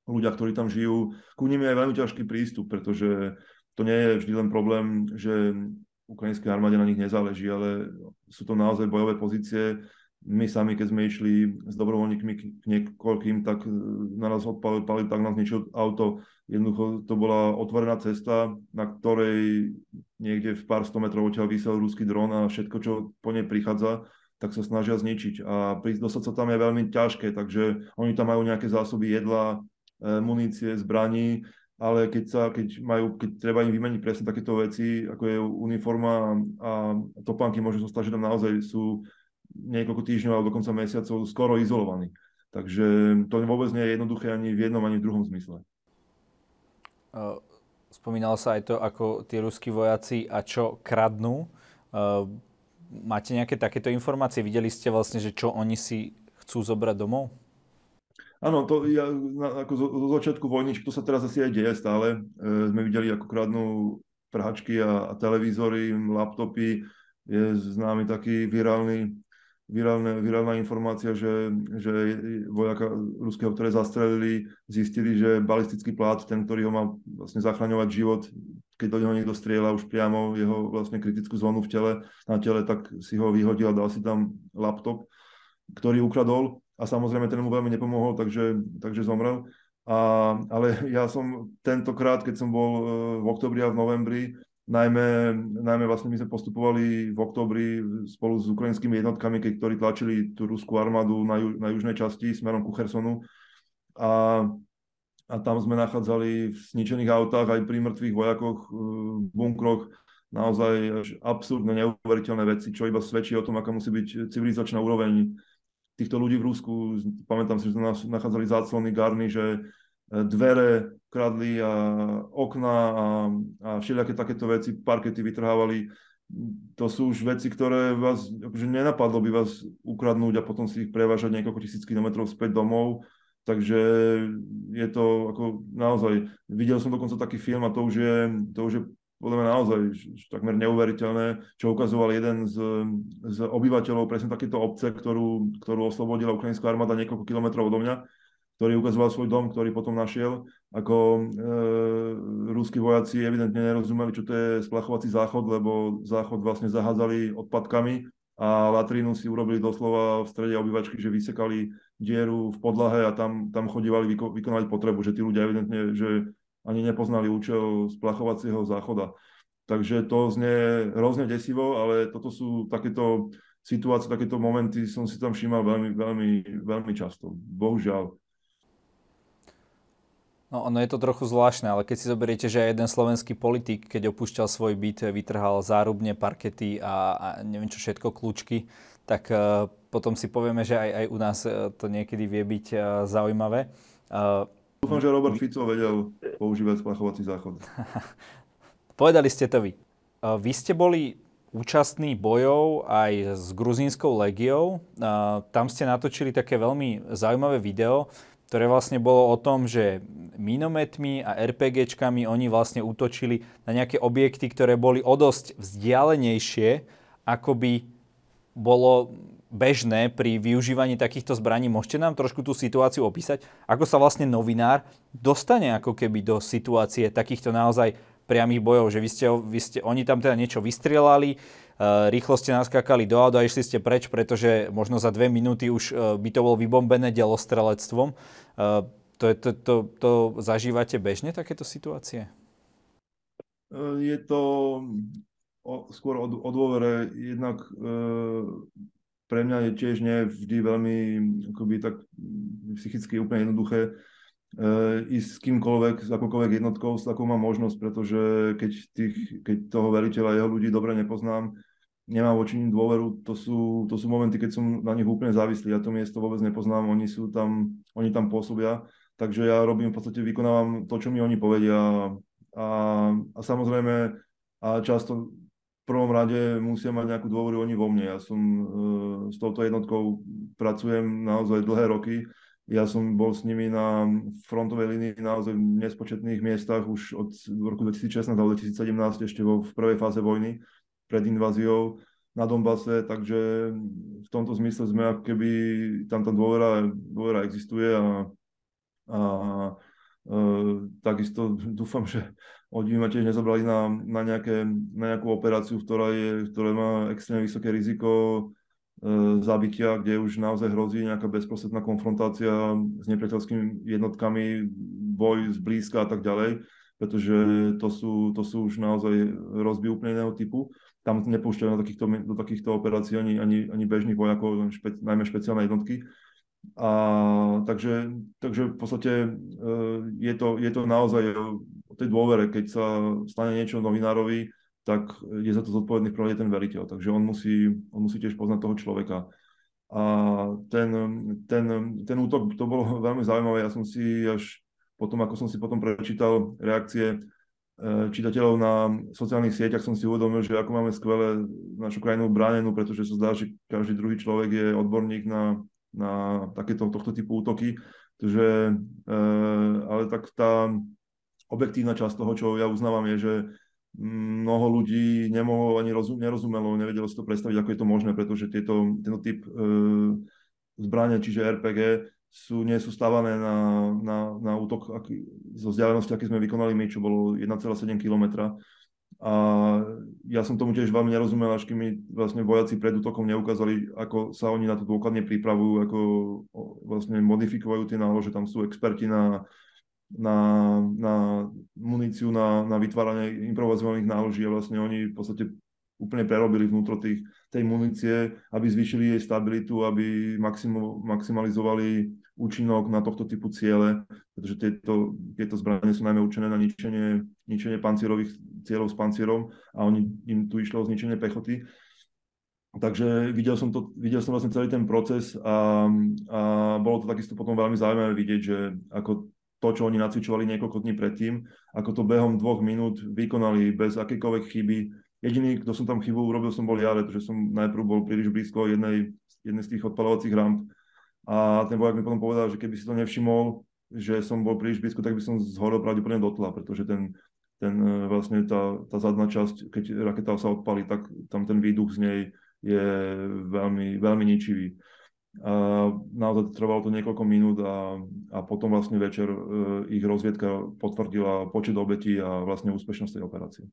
ľudia, ktorí tam žijú. Ku nim je aj veľmi ťažký prístup, pretože to nie je vždy len problém, že ukrajinskej armáde na nich nezáleží, ale sú to naozaj bojové pozície. My sami, keď sme išli s dobrovoľníkmi k niekoľkým, tak na nás odpalili, tak nás ničil auto. Jednoducho to bola otvorená cesta, na ktorej niekde v pár sto metrov odtiaľ vysel ruský dron a všetko, čo po nej prichádza, tak sa snažia zničiť. A dostať sa tam je veľmi ťažké, takže oni tam majú nejaké zásoby jedla, e, munície, zbraní, ale keď, sa, keď, majú, keď treba im vymeniť presne takéto veci, ako je uniforma a topánky, môže sa že tam naozaj sú niekoľko týždňov alebo dokonca mesiacov skoro izolovaní. Takže to vôbec nie je jednoduché ani v jednom, ani v druhom zmysle. Spomínalo sa aj to, ako tí ruskí vojaci a čo kradnú. Máte nejaké takéto informácie? Videli ste vlastne, že čo oni si chcú zobrať domov? Áno, to ja, ako zo, zo začiatku vojny, to sa teraz asi aj deje stále. E, sme videli, ako kradnú prhačky a, a televízory, laptopy. Je známy taký virálny virálne, virálna informácia, že, že vojaka ruského, ktoré zastrelili, zistili, že balistický plát, ten, ktorý ho má vlastne zachraňovať život, keď do neho niekto strieľa už priamo jeho vlastne kritickú zónu v tele, na tele, tak si ho vyhodil a dal si tam laptop, ktorý ukradol a samozrejme ten mu veľmi nepomohol, takže, takže zomrel. A, ale ja som tentokrát, keď som bol e, v oktobri a v novembri, Najmä, najmä vlastne my sme postupovali v oktobri spolu s ukrajinskými jednotkami, keď, ktorí tlačili tú ruskú armádu na, ju, na južnej časti smerom ku Chersonu. A, a tam sme nachádzali v zničených autách aj pri mŕtvych vojakoch v bunkroch naozaj absurdne neuveriteľné veci, čo iba svedčí o tom, aká musí byť civilizačná úroveň týchto ľudí v Rusku. Pamätám si, že sme nachádzali záclony, garny, že dvere kradli a okna a, a všelijaké takéto veci, parkety vytrhávali. To sú už veci, ktoré vás, akože nenapadlo by vás ukradnúť a potom si ich prevážať niekoľko tisíc kilometrov späť domov. Takže je to ako naozaj, videl som dokonca taký film a to už je, to už je podľa mňa naozaj takmer neuveriteľné, čo ukazoval jeden z, z obyvateľov presne takéto obce, ktorú, ktorú oslobodila ukrajinská armáda niekoľko kilometrov odo mňa ktorý ukazoval svoj dom, ktorý potom našiel, ako e, ruskí vojaci evidentne nerozumeli, čo to je splachovací záchod, lebo záchod vlastne zahádzali odpadkami a latrínu si urobili doslova v strede obyvačky, že vysekali dieru v podlahe a tam, tam chodívali vyko, vykonávať potrebu, že tí ľudia evidentne, že ani nepoznali účel splachovacieho záchoda. Takže to znie hrozne desivo, ale toto sú takéto situácie, takéto momenty som si tam všímal veľmi, veľmi, veľmi často. Bohužiaľ. No, ono je to trochu zvláštne, ale keď si zoberiete, že aj jeden slovenský politik, keď opúšťal svoj byt, vytrhal zárubne parkety a, a neviem čo všetko, kľúčky, tak uh, potom si povieme, že aj, aj u nás uh, to niekedy vie byť uh, zaujímavé. Uh, Dúfam, že Robert Fico vedel používať splachovací záchod. Povedali ste to vy. Vy ste boli účastní bojov aj s gruzínskou legiou. Tam ste natočili také veľmi zaujímavé video, ktoré vlastne bolo o tom, že minometmi a RPGčkami oni vlastne útočili na nejaké objekty, ktoré boli o dosť vzdialenejšie, ako by bolo bežné pri využívaní takýchto zbraní. Môžete nám trošku tú situáciu opísať? Ako sa vlastne novinár dostane ako keby do situácie takýchto naozaj priamých bojov, že vy ste, vy ste, oni tam teda niečo vystrelali, rýchlo ste naskakali do auta a išli ste preč, pretože možno za dve minúty už eh, by to bolo vybombené delostrelectvom. Eh, to, to, to, to zažívate bežne, takéto situácie? Je to o, skôr o, o dôvere. Jednak e, pre mňa je tiež nie vždy veľmi akoby tak psychicky úplne jednoduché ísť s kýmkoľvek, s akoukoľvek jednotkou, s takou mám možnosť, pretože keď, tých, keď toho veriteľa jeho ľudí dobre nepoznám, nemám voči nim dôveru, to sú, to sú momenty, keď som na nich úplne závislý, ja to miesto vôbec nepoznám, oni sú tam, oni tam pôsobia, takže ja robím v podstate, vykonávam to, čo mi oni povedia. A, a samozrejme a často v prvom rade musia mať nejakú dôveru oni vo mne. Ja som e, s touto jednotkou pracujem naozaj dlhé roky, ja som bol s nimi na frontovej línii naozaj v nespočetných miestach už od roku 2016 alebo 2017 ešte vo, v prvej fáze vojny pred inváziou na Donbase, takže v tomto zmysle sme ako keby, tam tá dôvera, dôvera existuje a, a e, takisto dúfam, že od ma tiež nezobrali na, na, nejaké, na nejakú operáciu, ktorá, je, ktorá má extrémne vysoké riziko zabitia, kde už naozaj hrozí nejaká bezprostredná konfrontácia s nepriateľskými jednotkami, boj zblízka a tak ďalej, pretože to sú, to sú už naozaj rozby úplne iného typu. Tam nepúšťajú na takýchto, do takýchto operácií ani, ani, ani bežných vojakov, špe, najmä špeciálne jednotky. A, takže, takže v podstate e, je to, je to naozaj o tej dôvere, keď sa stane niečo novinárovi, tak je za to zodpovedný v ten veriteľ. Takže on musí, on musí tiež poznať toho človeka. A ten, ten, ten útok, to bolo veľmi zaujímavé. Ja som si až potom, ako som si potom prečítal reakcie e, čitateľov na sociálnych sieťach, som si uvedomil, že ako máme skvelé našu krajinu bránenú, pretože sa zdá, že každý druhý človek je odborník na, na takéto tohto typu útoky. Takže, e, ale tak tá objektívna časť toho, čo ja uznávam, je, že mnoho ľudí nemohlo ani rozum, nerozumelo, nevedelo si to predstaviť, ako je to možné, pretože tieto, tento typ e, zbrania, čiže RPG, sú, nie sú stávané na, na, na útok aký, zo vzdialenosti, aký sme vykonali my, čo bolo 1,7 km. A ja som tomu tiež veľmi nerozumel, až kým mi vlastne vojaci pred útokom neukázali, ako sa oni na to dôkladne pripravujú, ako vlastne modifikujú tie nálože, tam sú experti na na, na muníciu, na, na vytváranie improvizovaných náloží a vlastne oni v podstate úplne prerobili vnútro tých, tej munície, aby zvýšili jej stabilitu, aby maximo, maximalizovali účinok na tohto typu ciele, pretože tieto, tieto zbranie sú najmä určené na ničenie, ničenie pancierových cieľov s pancierom a oni, im tu išlo o zničenie pechoty. Takže videl som, to, videl som vlastne celý ten proces a, a bolo to takisto potom veľmi zaujímavé vidieť, že ako to, čo oni nacvičovali niekoľko dní predtým, ako to behom dvoch minút vykonali bez akýkoľvek chyby. Jediný, kto som tam chybu urobil, som bol ja, pretože som najprv bol príliš blízko jednej, jednej z tých odpalovacích ramp a ten vojak mi potom povedal, že keby si to nevšimol, že som bol príliš blízko, tak by som zhorel pravdepodobne do tla, pretože ten, ten e, vlastne tá, tá zadná časť, keď raketa sa odpali, tak tam ten výduch z nej je veľmi, veľmi ničivý. A naozaj trvalo to niekoľko minút a, a potom vlastne večer e, ich rozviedka potvrdila počet obetí a vlastne úspešnosť tej operácie.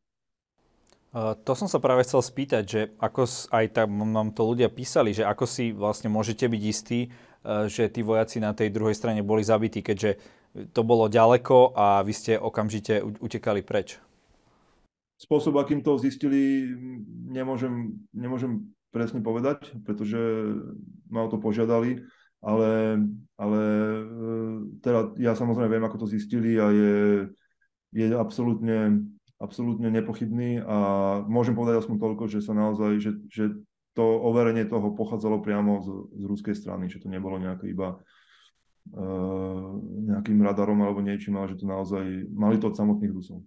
To som sa práve chcel spýtať, že ako aj tam nám to ľudia písali, že ako si vlastne môžete byť istí, uh, že tí vojaci na tej druhej strane boli zabití, keďže to bolo ďaleko a vy ste okamžite utekali preč. Spôsob, akým to zistili, nemôžem, nemôžem presne povedať, pretože ma o to požiadali, ale, ale e, teda ja samozrejme viem, ako to zistili a je, je absolútne, absolútne nepochybný a môžem povedať aspoň toľko, že sa naozaj, že, že to overenie toho pochádzalo priamo z, z ruskej strany, že to nebolo nejaké iba uh, nejakým radarom alebo niečím, ale že to naozaj mali to od samotných Rusov.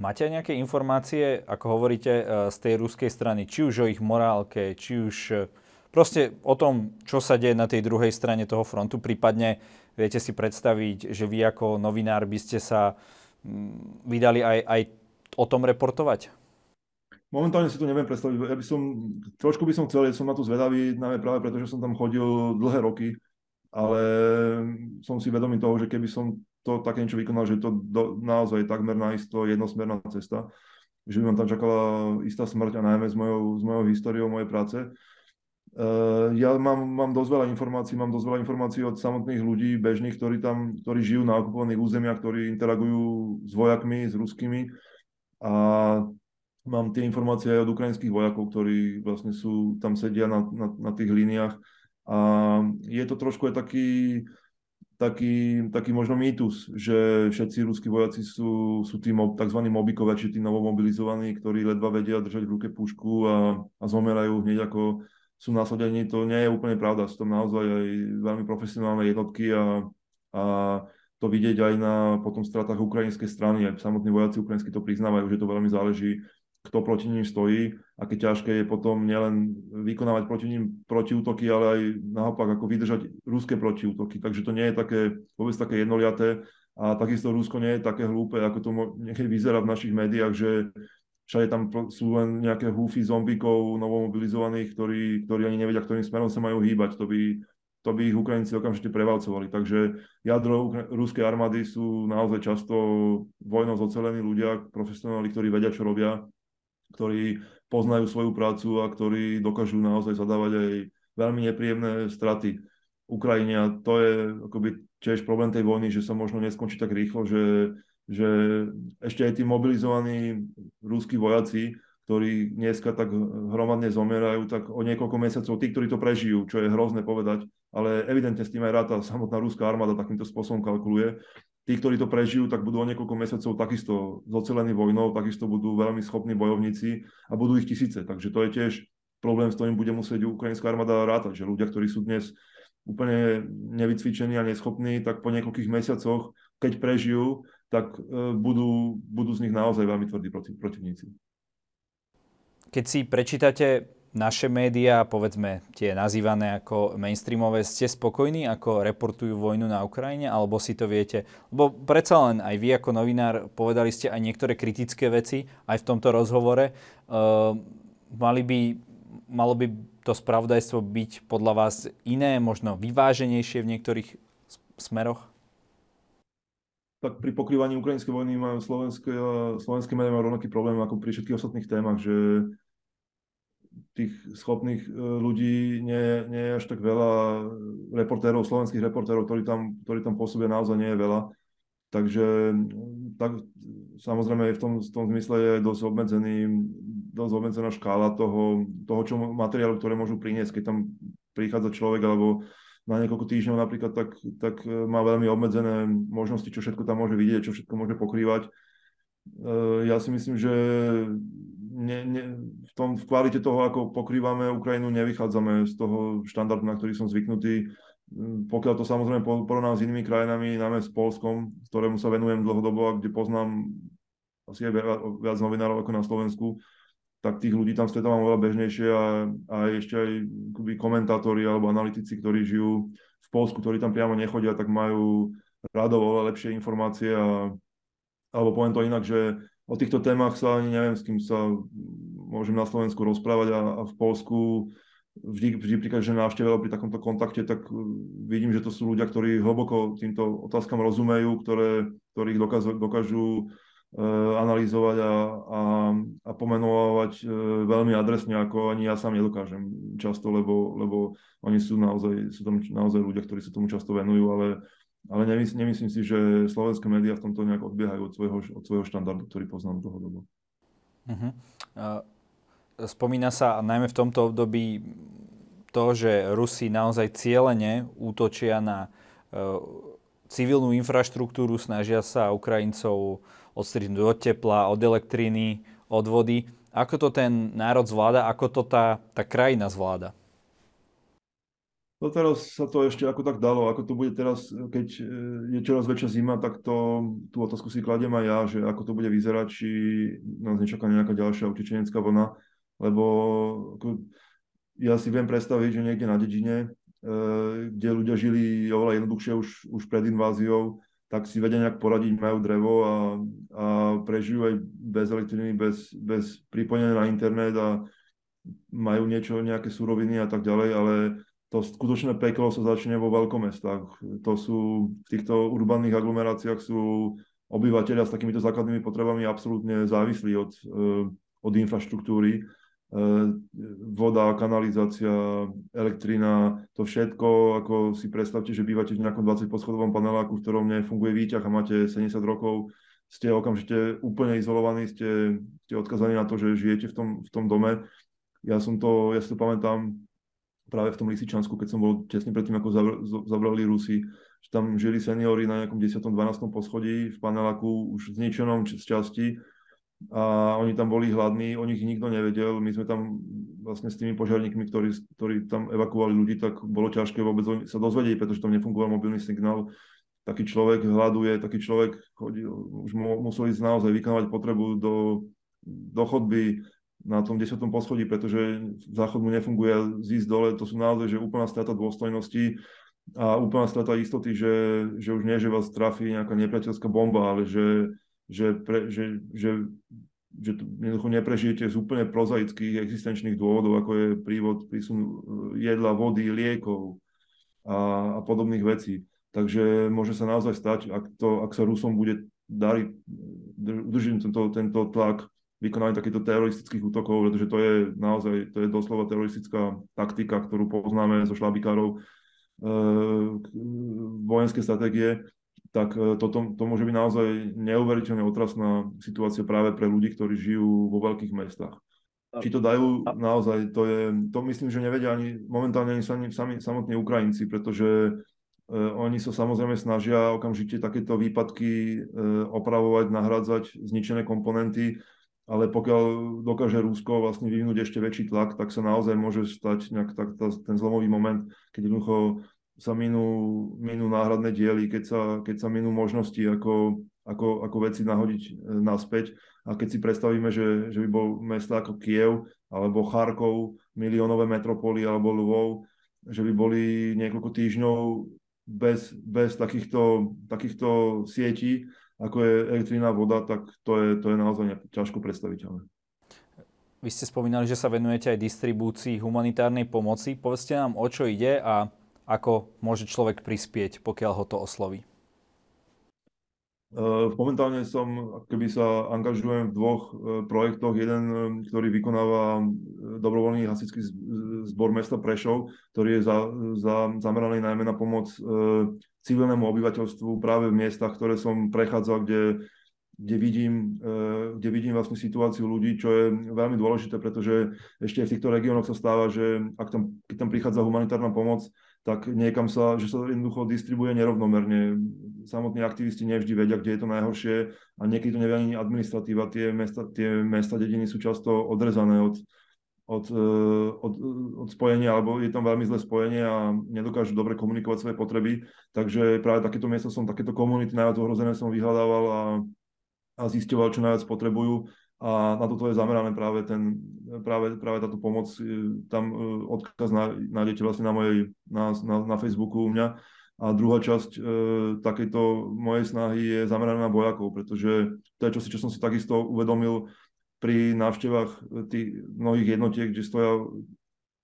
Máte nejaké informácie, ako hovoríte, e, z tej ruskej strany, či už o ich morálke, či už e, proste o tom, čo sa deje na tej druhej strane toho frontu, prípadne viete si predstaviť, že vy ako novinár by ste sa mm, vydali aj, aj o tom reportovať? Momentálne si to neviem predstaviť. Ja by som, trošku by som chcel, ja som na to zvedavý, najmä práve preto, že som tam chodil dlhé roky, ale som si vedomý toho, že keby som to také niečo vykonal, že to do, naozaj takmer naisto jednosmerná cesta, že by ma tam čakala istá smrť a najmä s mojou, s mojou históriou mojej práce. Uh, ja mám, mám dosť veľa informácií, mám dosť veľa informácií od samotných ľudí, bežných, ktorí tam, ktorí žijú na okupovaných územiach, ktorí interagujú s vojakmi, s ruskými a mám tie informácie aj od ukrajinských vojakov, ktorí vlastne sú, tam sedia na, na, na tých líniách a je to trošku aj taký, taký, taký možno mýtus, že všetci ruskí vojaci sú, sú tí tzv. mobikové, či tí novomobilizovaní, ktorí ledva vedia držať v ruke pušku a, a zomerajú hneď ako sú nasadení. To nie je úplne pravda. Sú tam naozaj aj veľmi profesionálne jednotky a, a to vidieť aj na potom stratách ukrajinskej strany. Aj samotní vojaci ukrajinsky to priznávajú, že to veľmi záleží kto proti ním stojí, aké ťažké je potom nielen vykonávať proti ním protiútoky, ale aj naopak ako vydržať ruské protiútoky. Takže to nie je také, vôbec také jednoliaté a takisto Rusko nie je také hlúpe, ako to niekedy vyzerá v našich médiách, že všade tam sú len nejaké húfy zombíkov novomobilizovaných, ktorí, ktorí ani nevedia, ktorým smerom sa majú hýbať. To by, to by ich Ukrajinci okamžite prevalcovali. Takže jadro ruskej armády sú naozaj často vojnou zocelení ľudia, profesionáli, ktorí vedia, čo robia ktorí poznajú svoju prácu a ktorí dokážu naozaj zadávať aj veľmi nepríjemné straty Ukrajine. A to je akoby tiež problém tej vojny, že sa možno neskončí tak rýchlo, že, že ešte aj tí mobilizovaní ruskí vojaci, ktorí dneska tak hromadne zomierajú, tak o niekoľko mesiacov, tí, ktorí to prežijú, čo je hrozné povedať, ale evidentne s tým aj ráta samotná ruská armáda takýmto spôsobom kalkuluje, tí, ktorí to prežijú, tak budú o niekoľko mesiacov takisto zocelení vojnou, takisto budú veľmi schopní bojovníci a budú ich tisíce. Takže to je tiež problém, s ktorým bude musieť ukrajinská armáda rátať, že ľudia, ktorí sú dnes úplne nevycvičení a neschopní, tak po niekoľkých mesiacoch, keď prežijú, tak e, budú, budú z nich naozaj veľmi tvrdí proti, protivníci. Keď si prečítate naše médiá, povedzme tie nazývané ako mainstreamové, ste spokojní, ako reportujú vojnu na Ukrajine, alebo si to viete? Lebo predsa len aj vy ako novinár povedali ste aj niektoré kritické veci aj v tomto rozhovore. Uh, mali by, malo by to spravodajstvo byť podľa vás iné, možno vyváženejšie v niektorých smeroch? tak pri pokrývaní ukrajinskej vojny majú slovenské, slovenské médiá rovnaký problém ako pri všetkých ostatných témach, že tých schopných e, ľudí nie, nie je až tak veľa reportérov, slovenských reportérov, ktorí tam, ktorí tam pôsobia, naozaj nie je veľa. Takže tak, samozrejme v tom, v tom zmysle je dosť, obmedzený, dosť obmedzená škála toho, toho čo materiálu, ktoré môžu priniesť, keď tam prichádza človek alebo na niekoľko týždňov napríklad, tak, tak e, má veľmi obmedzené možnosti, čo všetko tam môže vidieť, čo všetko môže pokrývať. E, ja si myslím, že ne, ne, v, tom, v kvalite toho, ako pokrývame Ukrajinu, nevychádzame z toho štandardu, na ktorý som zvyknutý. Mm, pokiaľ to samozrejme porovnám s inými krajinami, najmä s Polskom, ktorému sa venujem dlhodobo a kde poznám asi aj viac, novinárov ako na Slovensku, tak tých ľudí tam stretávam oveľa bežnejšie a, a ešte aj komentátori alebo analytici, ktorí žijú v Polsku, ktorí tam priamo nechodia, tak majú radov oveľa lepšie informácie a, alebo poviem to inak, že o týchto témach sa ani neviem, s kým sa môžem na Slovensku rozprávať a, a v Polsku. Vždy, vždy pri každej návšteve pri takomto kontakte, tak uh, vidím, že to sú ľudia, ktorí hlboko týmto otázkam rozumejú, ktoré, ktorých dokážu, dokážu uh, analyzovať a, a, a pomenovať uh, veľmi adresne, ako ani ja sám nedokážem často, lebo, lebo oni sú naozaj, sú tam naozaj ľudia, ktorí sa tomu často venujú, ale ale nemyslím, nemyslím si, že slovenské médiá v tomto nejak odbiehajú od svojho, od svojho štandardu, ktorý poznám dlhodobo. Uh-huh. Spomína sa najmä v tomto období to, že Rusi naozaj cieľene útočia na uh, civilnú infraštruktúru, snažia sa Ukrajincov odstrihnúť od tepla, od elektriny, od vody. Ako to ten národ zvláda, ako to tá, tá krajina zvláda? No teraz sa to ešte ako tak dalo, ako to bude teraz, keď je čoraz väčšia zima, tak to, tú otázku si kladiem aj ja, že ako to bude vyzerať, či nás nečaká nejaká ďalšia utečenecká vlna, lebo ako, ja si viem predstaviť, že niekde na dedine, e, kde ľudia žili oveľa jednoduchšie už, už pred inváziou, tak si vedia nejak poradiť, majú drevo a, a prežijú aj bez elektriny, bez, bez pripojenia na internet a majú niečo, nejaké suroviny a tak ďalej, ale to skutočné peklo sa začne vo veľkomestách. To sú, v týchto urbanných aglomeráciách sú obyvateľia s takýmito základnými potrebami absolútne závislí od, eh, od infraštruktúry. Eh, voda, kanalizácia, elektrina, to všetko, ako si predstavte, že bývate v nejakom 20 poschodovom paneláku, v ktorom nefunguje výťah a máte 70 rokov, ste okamžite úplne izolovaní, ste, ste odkazaní na to, že žijete v tom, v tom dome. Ja som to, ja si to pamätám, práve v tom Lisičansku, keď som bol tesne predtým, ako zavrali Rusi, že tam žili seniory na nejakom 10. 12. poschodí v paneláku už zničenom z časti a oni tam boli hladní, o nich nikto nevedel. My sme tam vlastne s tými požiarníkmi, ktorí, ktorí tam evakuovali ľudí, tak bolo ťažké vôbec sa dozvedieť, pretože tam nefungoval mobilný signál. Taký človek hľaduje, taký človek chodí, už mu, musel ísť naozaj vykonávať potrebu do do chodby na tom desatom poschodí, pretože záchod mu nefunguje zísť dole, to sú naozaj že úplná strata dôstojnosti a úplná strata istoty, že, že už nie, že vás trafí nejaká nepriateľská bomba, ale že, že, pre, že, že, že jednoducho neprežijete z úplne prozaických existenčných dôvodov, ako je prívod, prísun e, jedla, vody, liekov a, a podobných vecí. Takže môže sa naozaj stať, ak, to, ak sa Rusom bude dariť udržiť tento, tento tlak vykonanie takýchto teroristických útokov, pretože to je naozaj, to je doslova teroristická taktika, ktorú poznáme zo šlabikárov e, vojenské stratégie, tak e, toto, to môže byť naozaj neuveriteľne otrasná situácia práve pre ľudí, ktorí žijú vo veľkých mestách. Či to dajú naozaj, to je, to myslím, že nevedia ani momentálne ani sami, sami samotní Ukrajinci, pretože uh, oni sa samozrejme snažia okamžite takéto výpadky opravovať, nahradzať zničené komponenty ale pokiaľ dokáže Rusko vlastne vyvinúť ešte väčší tlak, tak sa naozaj môže stať nejak tak, tá, ten zlomový moment, keď jednoducho sa minú, minú náhradné diely, keď sa, keď sa minú možnosti, ako, ako, ako veci nahodiť e, naspäť. A keď si predstavíme, že, že by bol mesta ako Kiev alebo Charkov, miliónové metropoly alebo Lvov, že by boli niekoľko týždňov bez, bez takýchto, takýchto sietí, ako je elektrina, voda, tak to je, to je naozaj ťažko predstaviteľné. Vy ste spomínali, že sa venujete aj distribúcii humanitárnej pomoci. Povedzte nám, o čo ide a ako môže človek prispieť, pokiaľ ho to osloví. Momentálne som, keby sa angažujem v dvoch e, projektoch. Jeden, e, ktorý vykonáva dobrovoľný hasičský zbor mesta Prešov, ktorý je za, za, zameraný najmä na pomoc civilnému obyvateľstvu práve v miestach, ktoré som prechádzal, kde, kde, vidím, eh, kde vidím vlastne situáciu ľudí, čo je veľmi dôležité, pretože ešte v týchto regiónoch sa stáva, že ak tam, keď tam prichádza humanitárna pomoc, tak niekam sa, že sa jednoducho distribuje nerovnomerne. Samotní aktivisti nevždy vedia, kde je to najhoršie a niekedy to nevie ani administratíva. Tie mesta, tie mesta, dediny sú často odrezané od, od, e, od, od spojenia, alebo je tam veľmi zlé spojenie a nedokážu dobre komunikovať svoje potreby. Takže práve takéto miesto som, takéto komunity najviac ohrozené som vyhľadával a, a zisťoval, čo najviac potrebujú. A na toto je zamerané práve, ten, práve, práve táto pomoc. E, tam e, odkaz nájdete vlastne na, mojej, na, na, na Facebooku u mňa. A druhá časť e, takejto mojej snahy je zameraná na vojakov, pretože to je čosi, čo som si takisto uvedomil pri návštevách eh, tých mnohých jednotiek, kde stoja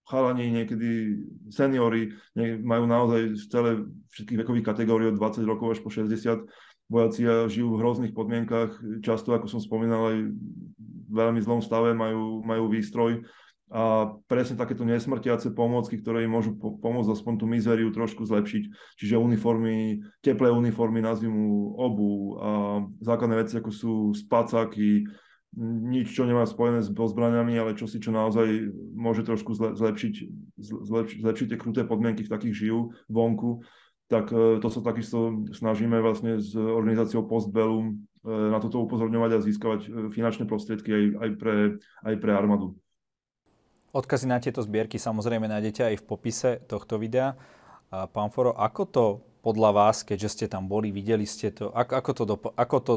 chalani, niekedy seniory, majú naozaj z celé všetkých vekových kategórií od 20 rokov až po 60 vojaci žijú v hrozných podmienkach, často, ako som spomínal, aj v veľmi zlom stave, majú, majú výstroj a presne takéto nesmrtiace pomôcky, ktoré im môžu po- pomôcť aspoň tú mizériu trošku zlepšiť. Čiže uniformy, teplé uniformy na zimu, obu a základné veci, ako sú spacáky, nič, čo nemá spojené s zbraniami, ale čo si, čo naozaj môže trošku zlepšiť, zlepšiť, zlepšiť tie kruté podmienky, v takých žijú vonku, tak e, to sa takisto snažíme vlastne s organizáciou Postbellum e, na toto upozorňovať a získavať e, finančné prostriedky aj, aj, pre, aj pre armádu. Odkazy na tieto zbierky samozrejme nájdete aj v popise tohto videa. Pán Foro, ako to podľa vás, keďže ste tam boli, videli ste to, ako, ako, to, dopo, ako to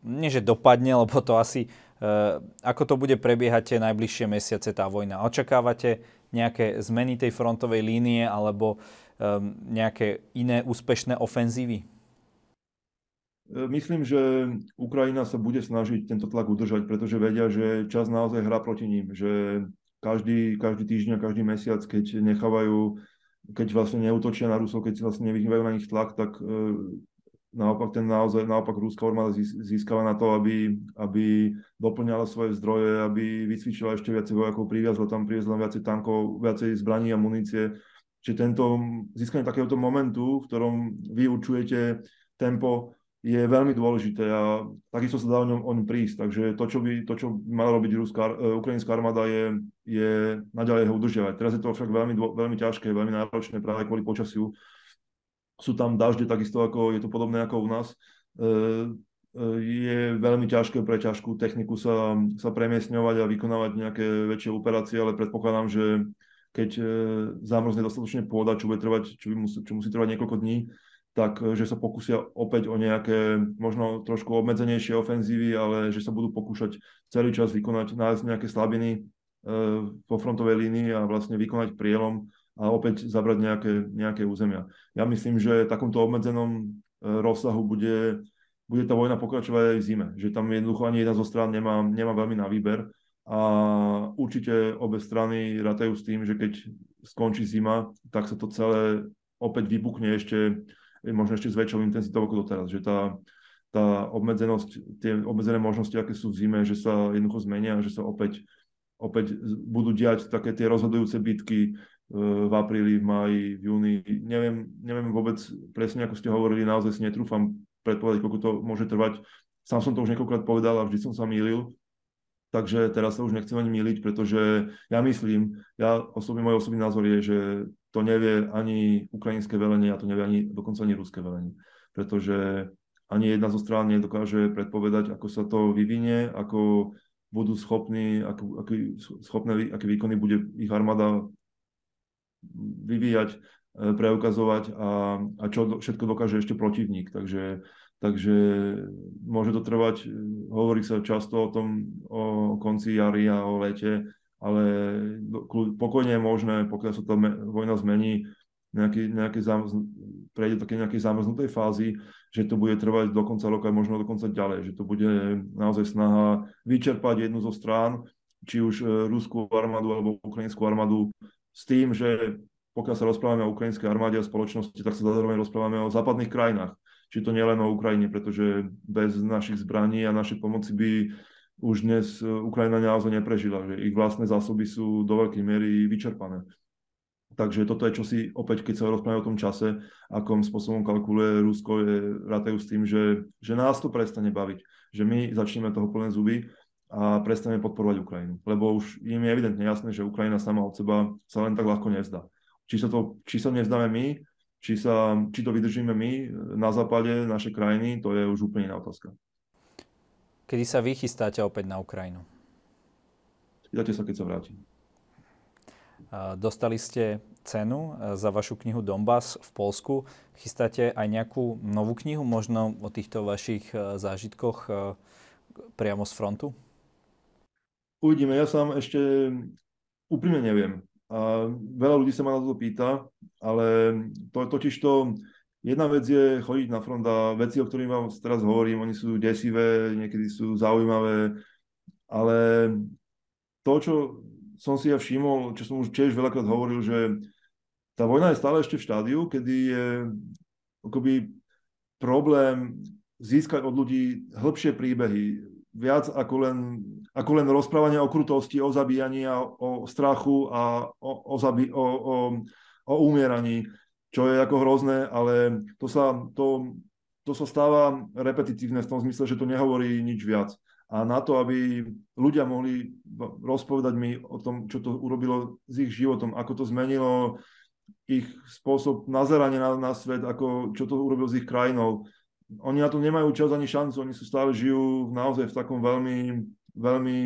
nie že dopadne, lebo to asi, uh, ako to bude prebiehať tie najbližšie mesiace tá vojna. Očakávate nejaké zmeny tej frontovej línie alebo nejaké iné úspešné ofenzívy? E, myslím, že Ukrajina sa bude snažiť tento tlak udržať, pretože vedia, že čas naozaj hrá proti ním, že každý, každý týždeň každý mesiac, keď nechávajú, keď vlastne neutočia na Rusov, keď vlastne nevyhývajú na nich tlak, tak naopak ten naozaj, naopak rúska armáda získala na to, aby, aby doplňala svoje zdroje, aby vycvičila ešte viacej vojakov, priviazla tam, priviazla viacej tankov, viacej zbraní a munície. Čiže tento získanie takéhoto momentu, v ktorom vy určujete tempo, je veľmi dôležité a takisto sa dá o ňom, o ňom prísť. Takže to, čo by, to, čo by mala robiť ruská, uh, ukrajinská armáda, je, je naďalej ho udržiavať. Teraz je to však veľmi, veľmi ťažké, veľmi náročné práve kvôli počasiu sú tam dažde takisto, ako je to podobné ako u nás. E, e, je veľmi ťažké pre ťažkú techniku sa, sa premiesňovať a vykonávať nejaké väčšie operácie, ale predpokladám, že keď e, zamrzne dostatočne pôda, čo, bude trvať, čo, musí, čo musí trvať niekoľko dní, tak že sa pokúsia opäť o nejaké možno trošku obmedzenejšie ofenzívy, ale že sa budú pokúšať celý čas vykonať, nájsť nejaké slabiny vo frontovej línii a vlastne vykonať prielom a opäť zabrať nejaké, nejaké územia. Ja myslím, že v takomto obmedzenom rozsahu bude, bude tá vojna pokračovať aj v zime, že tam jednoducho ani jedna zo strán nemá, nemá veľmi na výber. A určite obe strany ratajú s tým, že keď skončí zima, tak sa to celé opäť vypukne ešte, možno ešte s väčšou intenzitou ako doteraz, že tá, tá obmedzenosť, tie obmedzené možnosti, aké sú v zime, že sa jednoducho zmenia, že sa opäť, opäť budú diať také tie rozhodujúce bitky, v apríli, v máji, v júni. Neviem, neviem vôbec presne, ako ste hovorili, naozaj si netrúfam predpovedať, koľko to môže trvať. Sám som to už niekoľkrát povedal a vždy som sa mýlil, takže teraz sa už nechcem ani mýliť, pretože ja myslím, ja osobný, môj osobný názor je, že to nevie ani ukrajinské velenie a to nevie ani dokonca ani ruské velenie. Pretože ani jedna zo strán nedokáže predpovedať, ako sa to vyvinie, ako budú schopní, ako, aký, schopné, aké výkony bude ich armáda vyvíjať, e, preukazovať a, a čo všetko dokáže ešte protivník. Takže, takže môže to trvať, e, hovorí sa často o tom, o konci jary a o lete, ale pokojne je možné, pokiaľ sa tá vojna zmení, nejaký, nejaké zamrz, prejde také nejakej zamrznutej fázy, že to bude trvať do konca roka, možno dokonca ďalej, že to bude naozaj snaha vyčerpať jednu zo strán, či už e, ruskú armádu alebo ukrajinskú armádu s tým, že pokiaľ sa rozprávame o ukrajinskej armáde a spoločnosti, tak sa zároveň rozprávame o západných krajinách. Či to nielen o Ukrajine, pretože bez našich zbraní a našej pomoci by už dnes Ukrajina naozaj neprežila, že ich vlastné zásoby sú do veľkej miery vyčerpané. Takže toto je čosi, opäť keď sa rozprávame o tom čase, akom spôsobom kalkuluje Rusko, je, s tým, že, že nás to prestane baviť, že my začneme toho plné zuby a prestaneme podporovať Ukrajinu. Lebo už im je evidentne jasné, že Ukrajina sama od seba sa len tak ľahko nevzdá. Či sa, to, či sa nevzdáme my, či, sa, či to vydržíme my na západe naše krajiny, to je už úplne iná otázka. Kedy sa vy chystáte opäť na Ukrajinu? Spýtate sa, keď sa vrátim. Dostali ste cenu e, za vašu knihu Donbass v Polsku. Chystáte aj nejakú novú knihu, možno o týchto vašich e, zážitkoch e, priamo z frontu? Uvidíme, ja sám ešte úprimne neviem. A veľa ľudí sa ma na to pýta, ale to, totiž to, jedna vec je chodiť na front a veci, o ktorých vám teraz hovorím, oni sú desivé, niekedy sú zaujímavé, ale to, čo som si ja všimol, čo som už tiež veľakrát hovoril, že tá vojna je stále ešte v štádiu, kedy je akoby problém získať od ľudí hĺbšie príbehy, viac ako len, ako len rozprávanie o krutosti, o zabíjaní a o strachu a o, o, zabi, o, o, o umieraní, čo je ako hrozné, ale to sa, to, to sa stáva repetitívne v tom zmysle, že to nehovorí nič viac. A na to, aby ľudia mohli rozpovedať mi o tom, čo to urobilo s ich životom, ako to zmenilo ich spôsob nazerania na, na svet, ako, čo to urobilo s ich krajinou, oni na to nemajú čas ani šancu, oni sú stále žijú naozaj v takom veľmi, veľmi,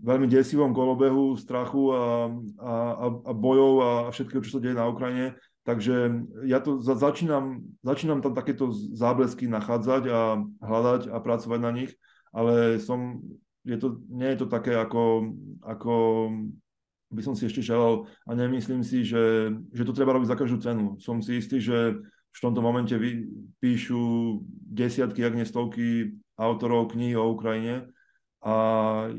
veľmi desivom kolobehu strachu a, a, a bojov a všetkého, čo sa deje na Ukrajine. Takže ja to za, začínam, začínam tam takéto záblesky nachádzať a hľadať a pracovať na nich, ale som, je to, nie je to také, ako, ako by som si ešte želal a nemyslím si, že, že to treba robiť za každú cenu. Som si istý, že v tomto momente vy, píšu desiatky, ak nie stovky autorov knihy o Ukrajine. A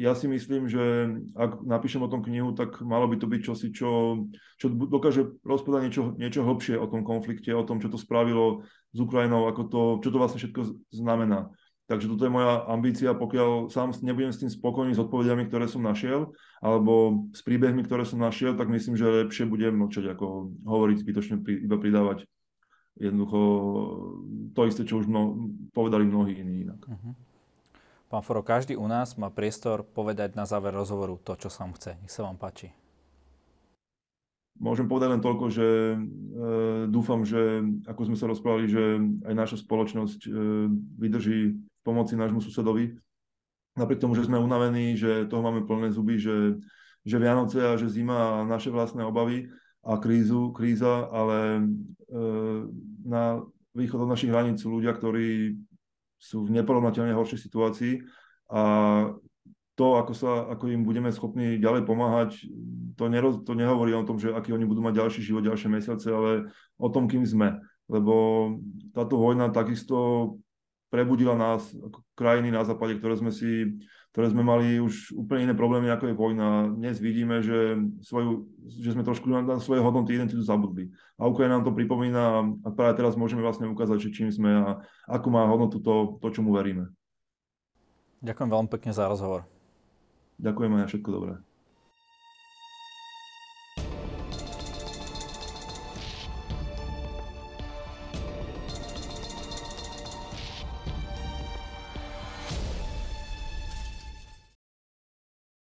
ja si myslím, že ak napíšem o tom knihu, tak malo by to byť čosi, čo, čo dokáže rozpovedať niečo, niečo hlbšie o tom konflikte, o tom, čo to spravilo s Ukrajinou, ako to, čo to vlastne všetko znamená. Takže toto je moja ambícia, pokiaľ sám nebudem s tým spokojný s odpovediami, ktoré som našiel, alebo s príbehmi, ktoré som našiel, tak myslím, že lepšie budem mlčať, ako hovoriť zbytočne, iba pridávať jednoducho to isté, čo už mno, povedali mnohí iní inak. Uh-huh. Pán Foro, každý u nás má priestor povedať na záver rozhovoru to, čo sa vám chce. Nech sa vám páči. Môžem povedať len toľko, že e, dúfam, že ako sme sa rozprávali, že aj naša spoločnosť e, vydrží pomoci nášmu susedovi. Napriek tomu, že sme unavení, že toho máme plné zuby, že, že Vianoce a že zima a naše vlastné obavy, a krízu, kríza, ale e, na východ od našich hraníc sú ľudia, ktorí sú v neporovnateľne horšej situácii a to, ako, sa, ako im budeme schopní ďalej pomáhať, to, neroz, to nehovorí o tom, že aký oni budú mať ďalší život, ďalšie mesiace, ale o tom, kým sme. Lebo táto vojna takisto prebudila nás ako krajiny na západe, ktoré sme si ktoré sme mali už úplne iné problémy, ako je vojna. Dnes vidíme, že, svoju, že sme trošku na, na svoje hodnoty identitu zabudli. A Ukrajina nám to pripomína a práve teraz môžeme vlastne ukázať, že čím sme a ako má hodnotu to, to čomu veríme. Ďakujem veľmi pekne za rozhovor. Ďakujem aj všetko dobré.